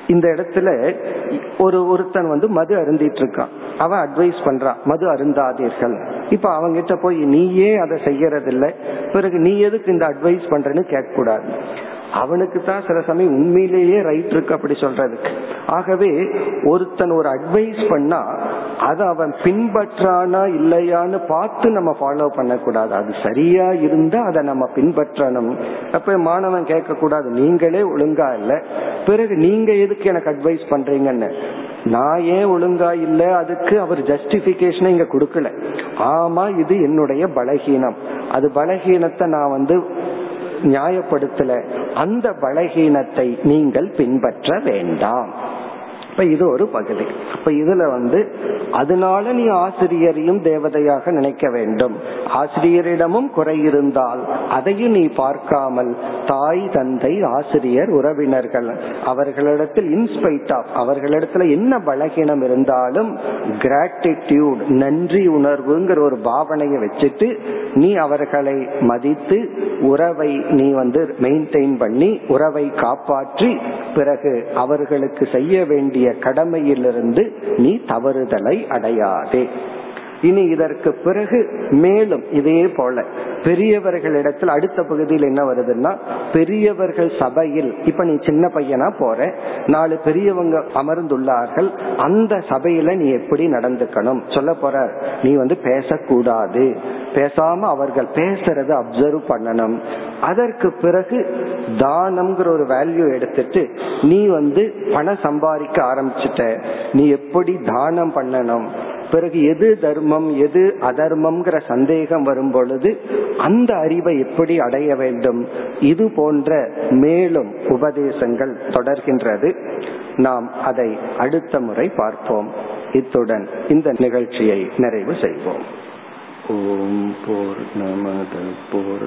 இந்த இடத்துல ஒரு ஒருத்தன் வந்து மது அருந்திட்டு இருக்கான். அவன் அட்வைஸ் பண்றான் மது அருந்தாதீர்கள். இப்ப அவங்கிட்ட போய் நீயே அதை செய்யறதில்ல? பிறகு நீ எதுக்கு இந்த அட்வைஸ் பண்றேன்னு கேட்க கூடாது அவனுக்கு தான் சில சமயம் உண்மையிலேயே ரைட் இருக்கு அப்படி சொல்றதுக்கு. ஆகவே ஒருத்தன் ஒரு அட்வைஸ் பண்ணா அதை அவன் பின்பற்றானா இல்லையான்னு பார்த்து நம்ம ஃபாலோ பண்ணக்கூடாது. அது சரியா இருந்தா அதை நம்ம பின்பற்றணும். அப்ப மாணவன் கேட்க கூடாது நீங்களே ஒழுங்கா இல்ல. பிறகு நீங்க எதுக்கு எனக்கு அட்வைஸ் பண்றீங்கன்னு? நான் ஏன் ஒழுங்கா இல்ல? அதுக்கு அவர் ஜஸ்டிபிகேஷனை இங்க கொடுக்கல. ஆமா இது என்னுடைய பலகீனம். அது பலகீனத்தை நான் வந்து நியாயப்படுத்தல. அந்த பலகீனத்தை நீங்கள் பின்பற்ற வேண்டாம். இப்ப இது ஒரு பகுதி. இப்ப இதுல வந்து அதனால நீ ஆசிரியரையும் தேவதையாக நினைக்க வேண்டும். ஆசிரியரிடமும் குறை இருந்தால் அதையும் நீ பார்க்காமல் தாய் தந்தை ஆசிரியர் உறவினர்கள் அவர்களிடத்தில் இன்ஸ்பைட் ஆஃப் அவர்களிடத்துல என்ன பலகீனம் இருந்தாலும் கிராட்டிடியூட் நன்றி உணர்வுங்கிற ஒரு பாவனையை வச்சுட்டு நீ அவர்களை மதித்து உறவை நீ வந்து மெயின்டைன் பண்ணி உறவை காப்பாற்றி பிறகு அவர்களுக்கு செய்ய வேண்டிய கடமையிலிருந்து நீ தவறுதலை அடையாதே. இனி இதற்கு பிறகு மேலும் இதே போல பெரியவர்களிடத்தில் அடுத்த பகுதியில் என்ன வருதுன்னா பெரியவர்கள் சபையில் இப்ப நீ சின்ன பையனா போற நாலு பெரியவங்க அமர்ந்துள்ளார்கள் அந்த சபையில நீ எப்படி நடந்துக்கணும்? சொல்ல போற நீ வந்து பேசக்கூடாது. பேசாம அவர்கள் பேசுறத அப்சர்வ் பண்ணணும். அதற்கு பிறகு தானம்ங்கிற ஒரு வேல்யூ எடுத்துட்டு நீ வந்து பணம் சம்பாதிக்க ஆரம்பிச்சிட்ட. நீ எப்படி தானம் பண்ணணும்? பிறகு எது தர்மம் எது அதர்மம்ங்கிற சந்தேகம் வரும் பொழுது அந்த அறிவை எப்படி அடைய வேண்டும்? இது போன்ற மேலும் உபதேசங்கள் தொடர்கின்றது. நாம் அதை அடுத்த முறை பார்ப்போம். இத்துடன் இந்த நிகழ்ச்சியை நிறைவு செய்வோம். ஓம் போர் நமத போர்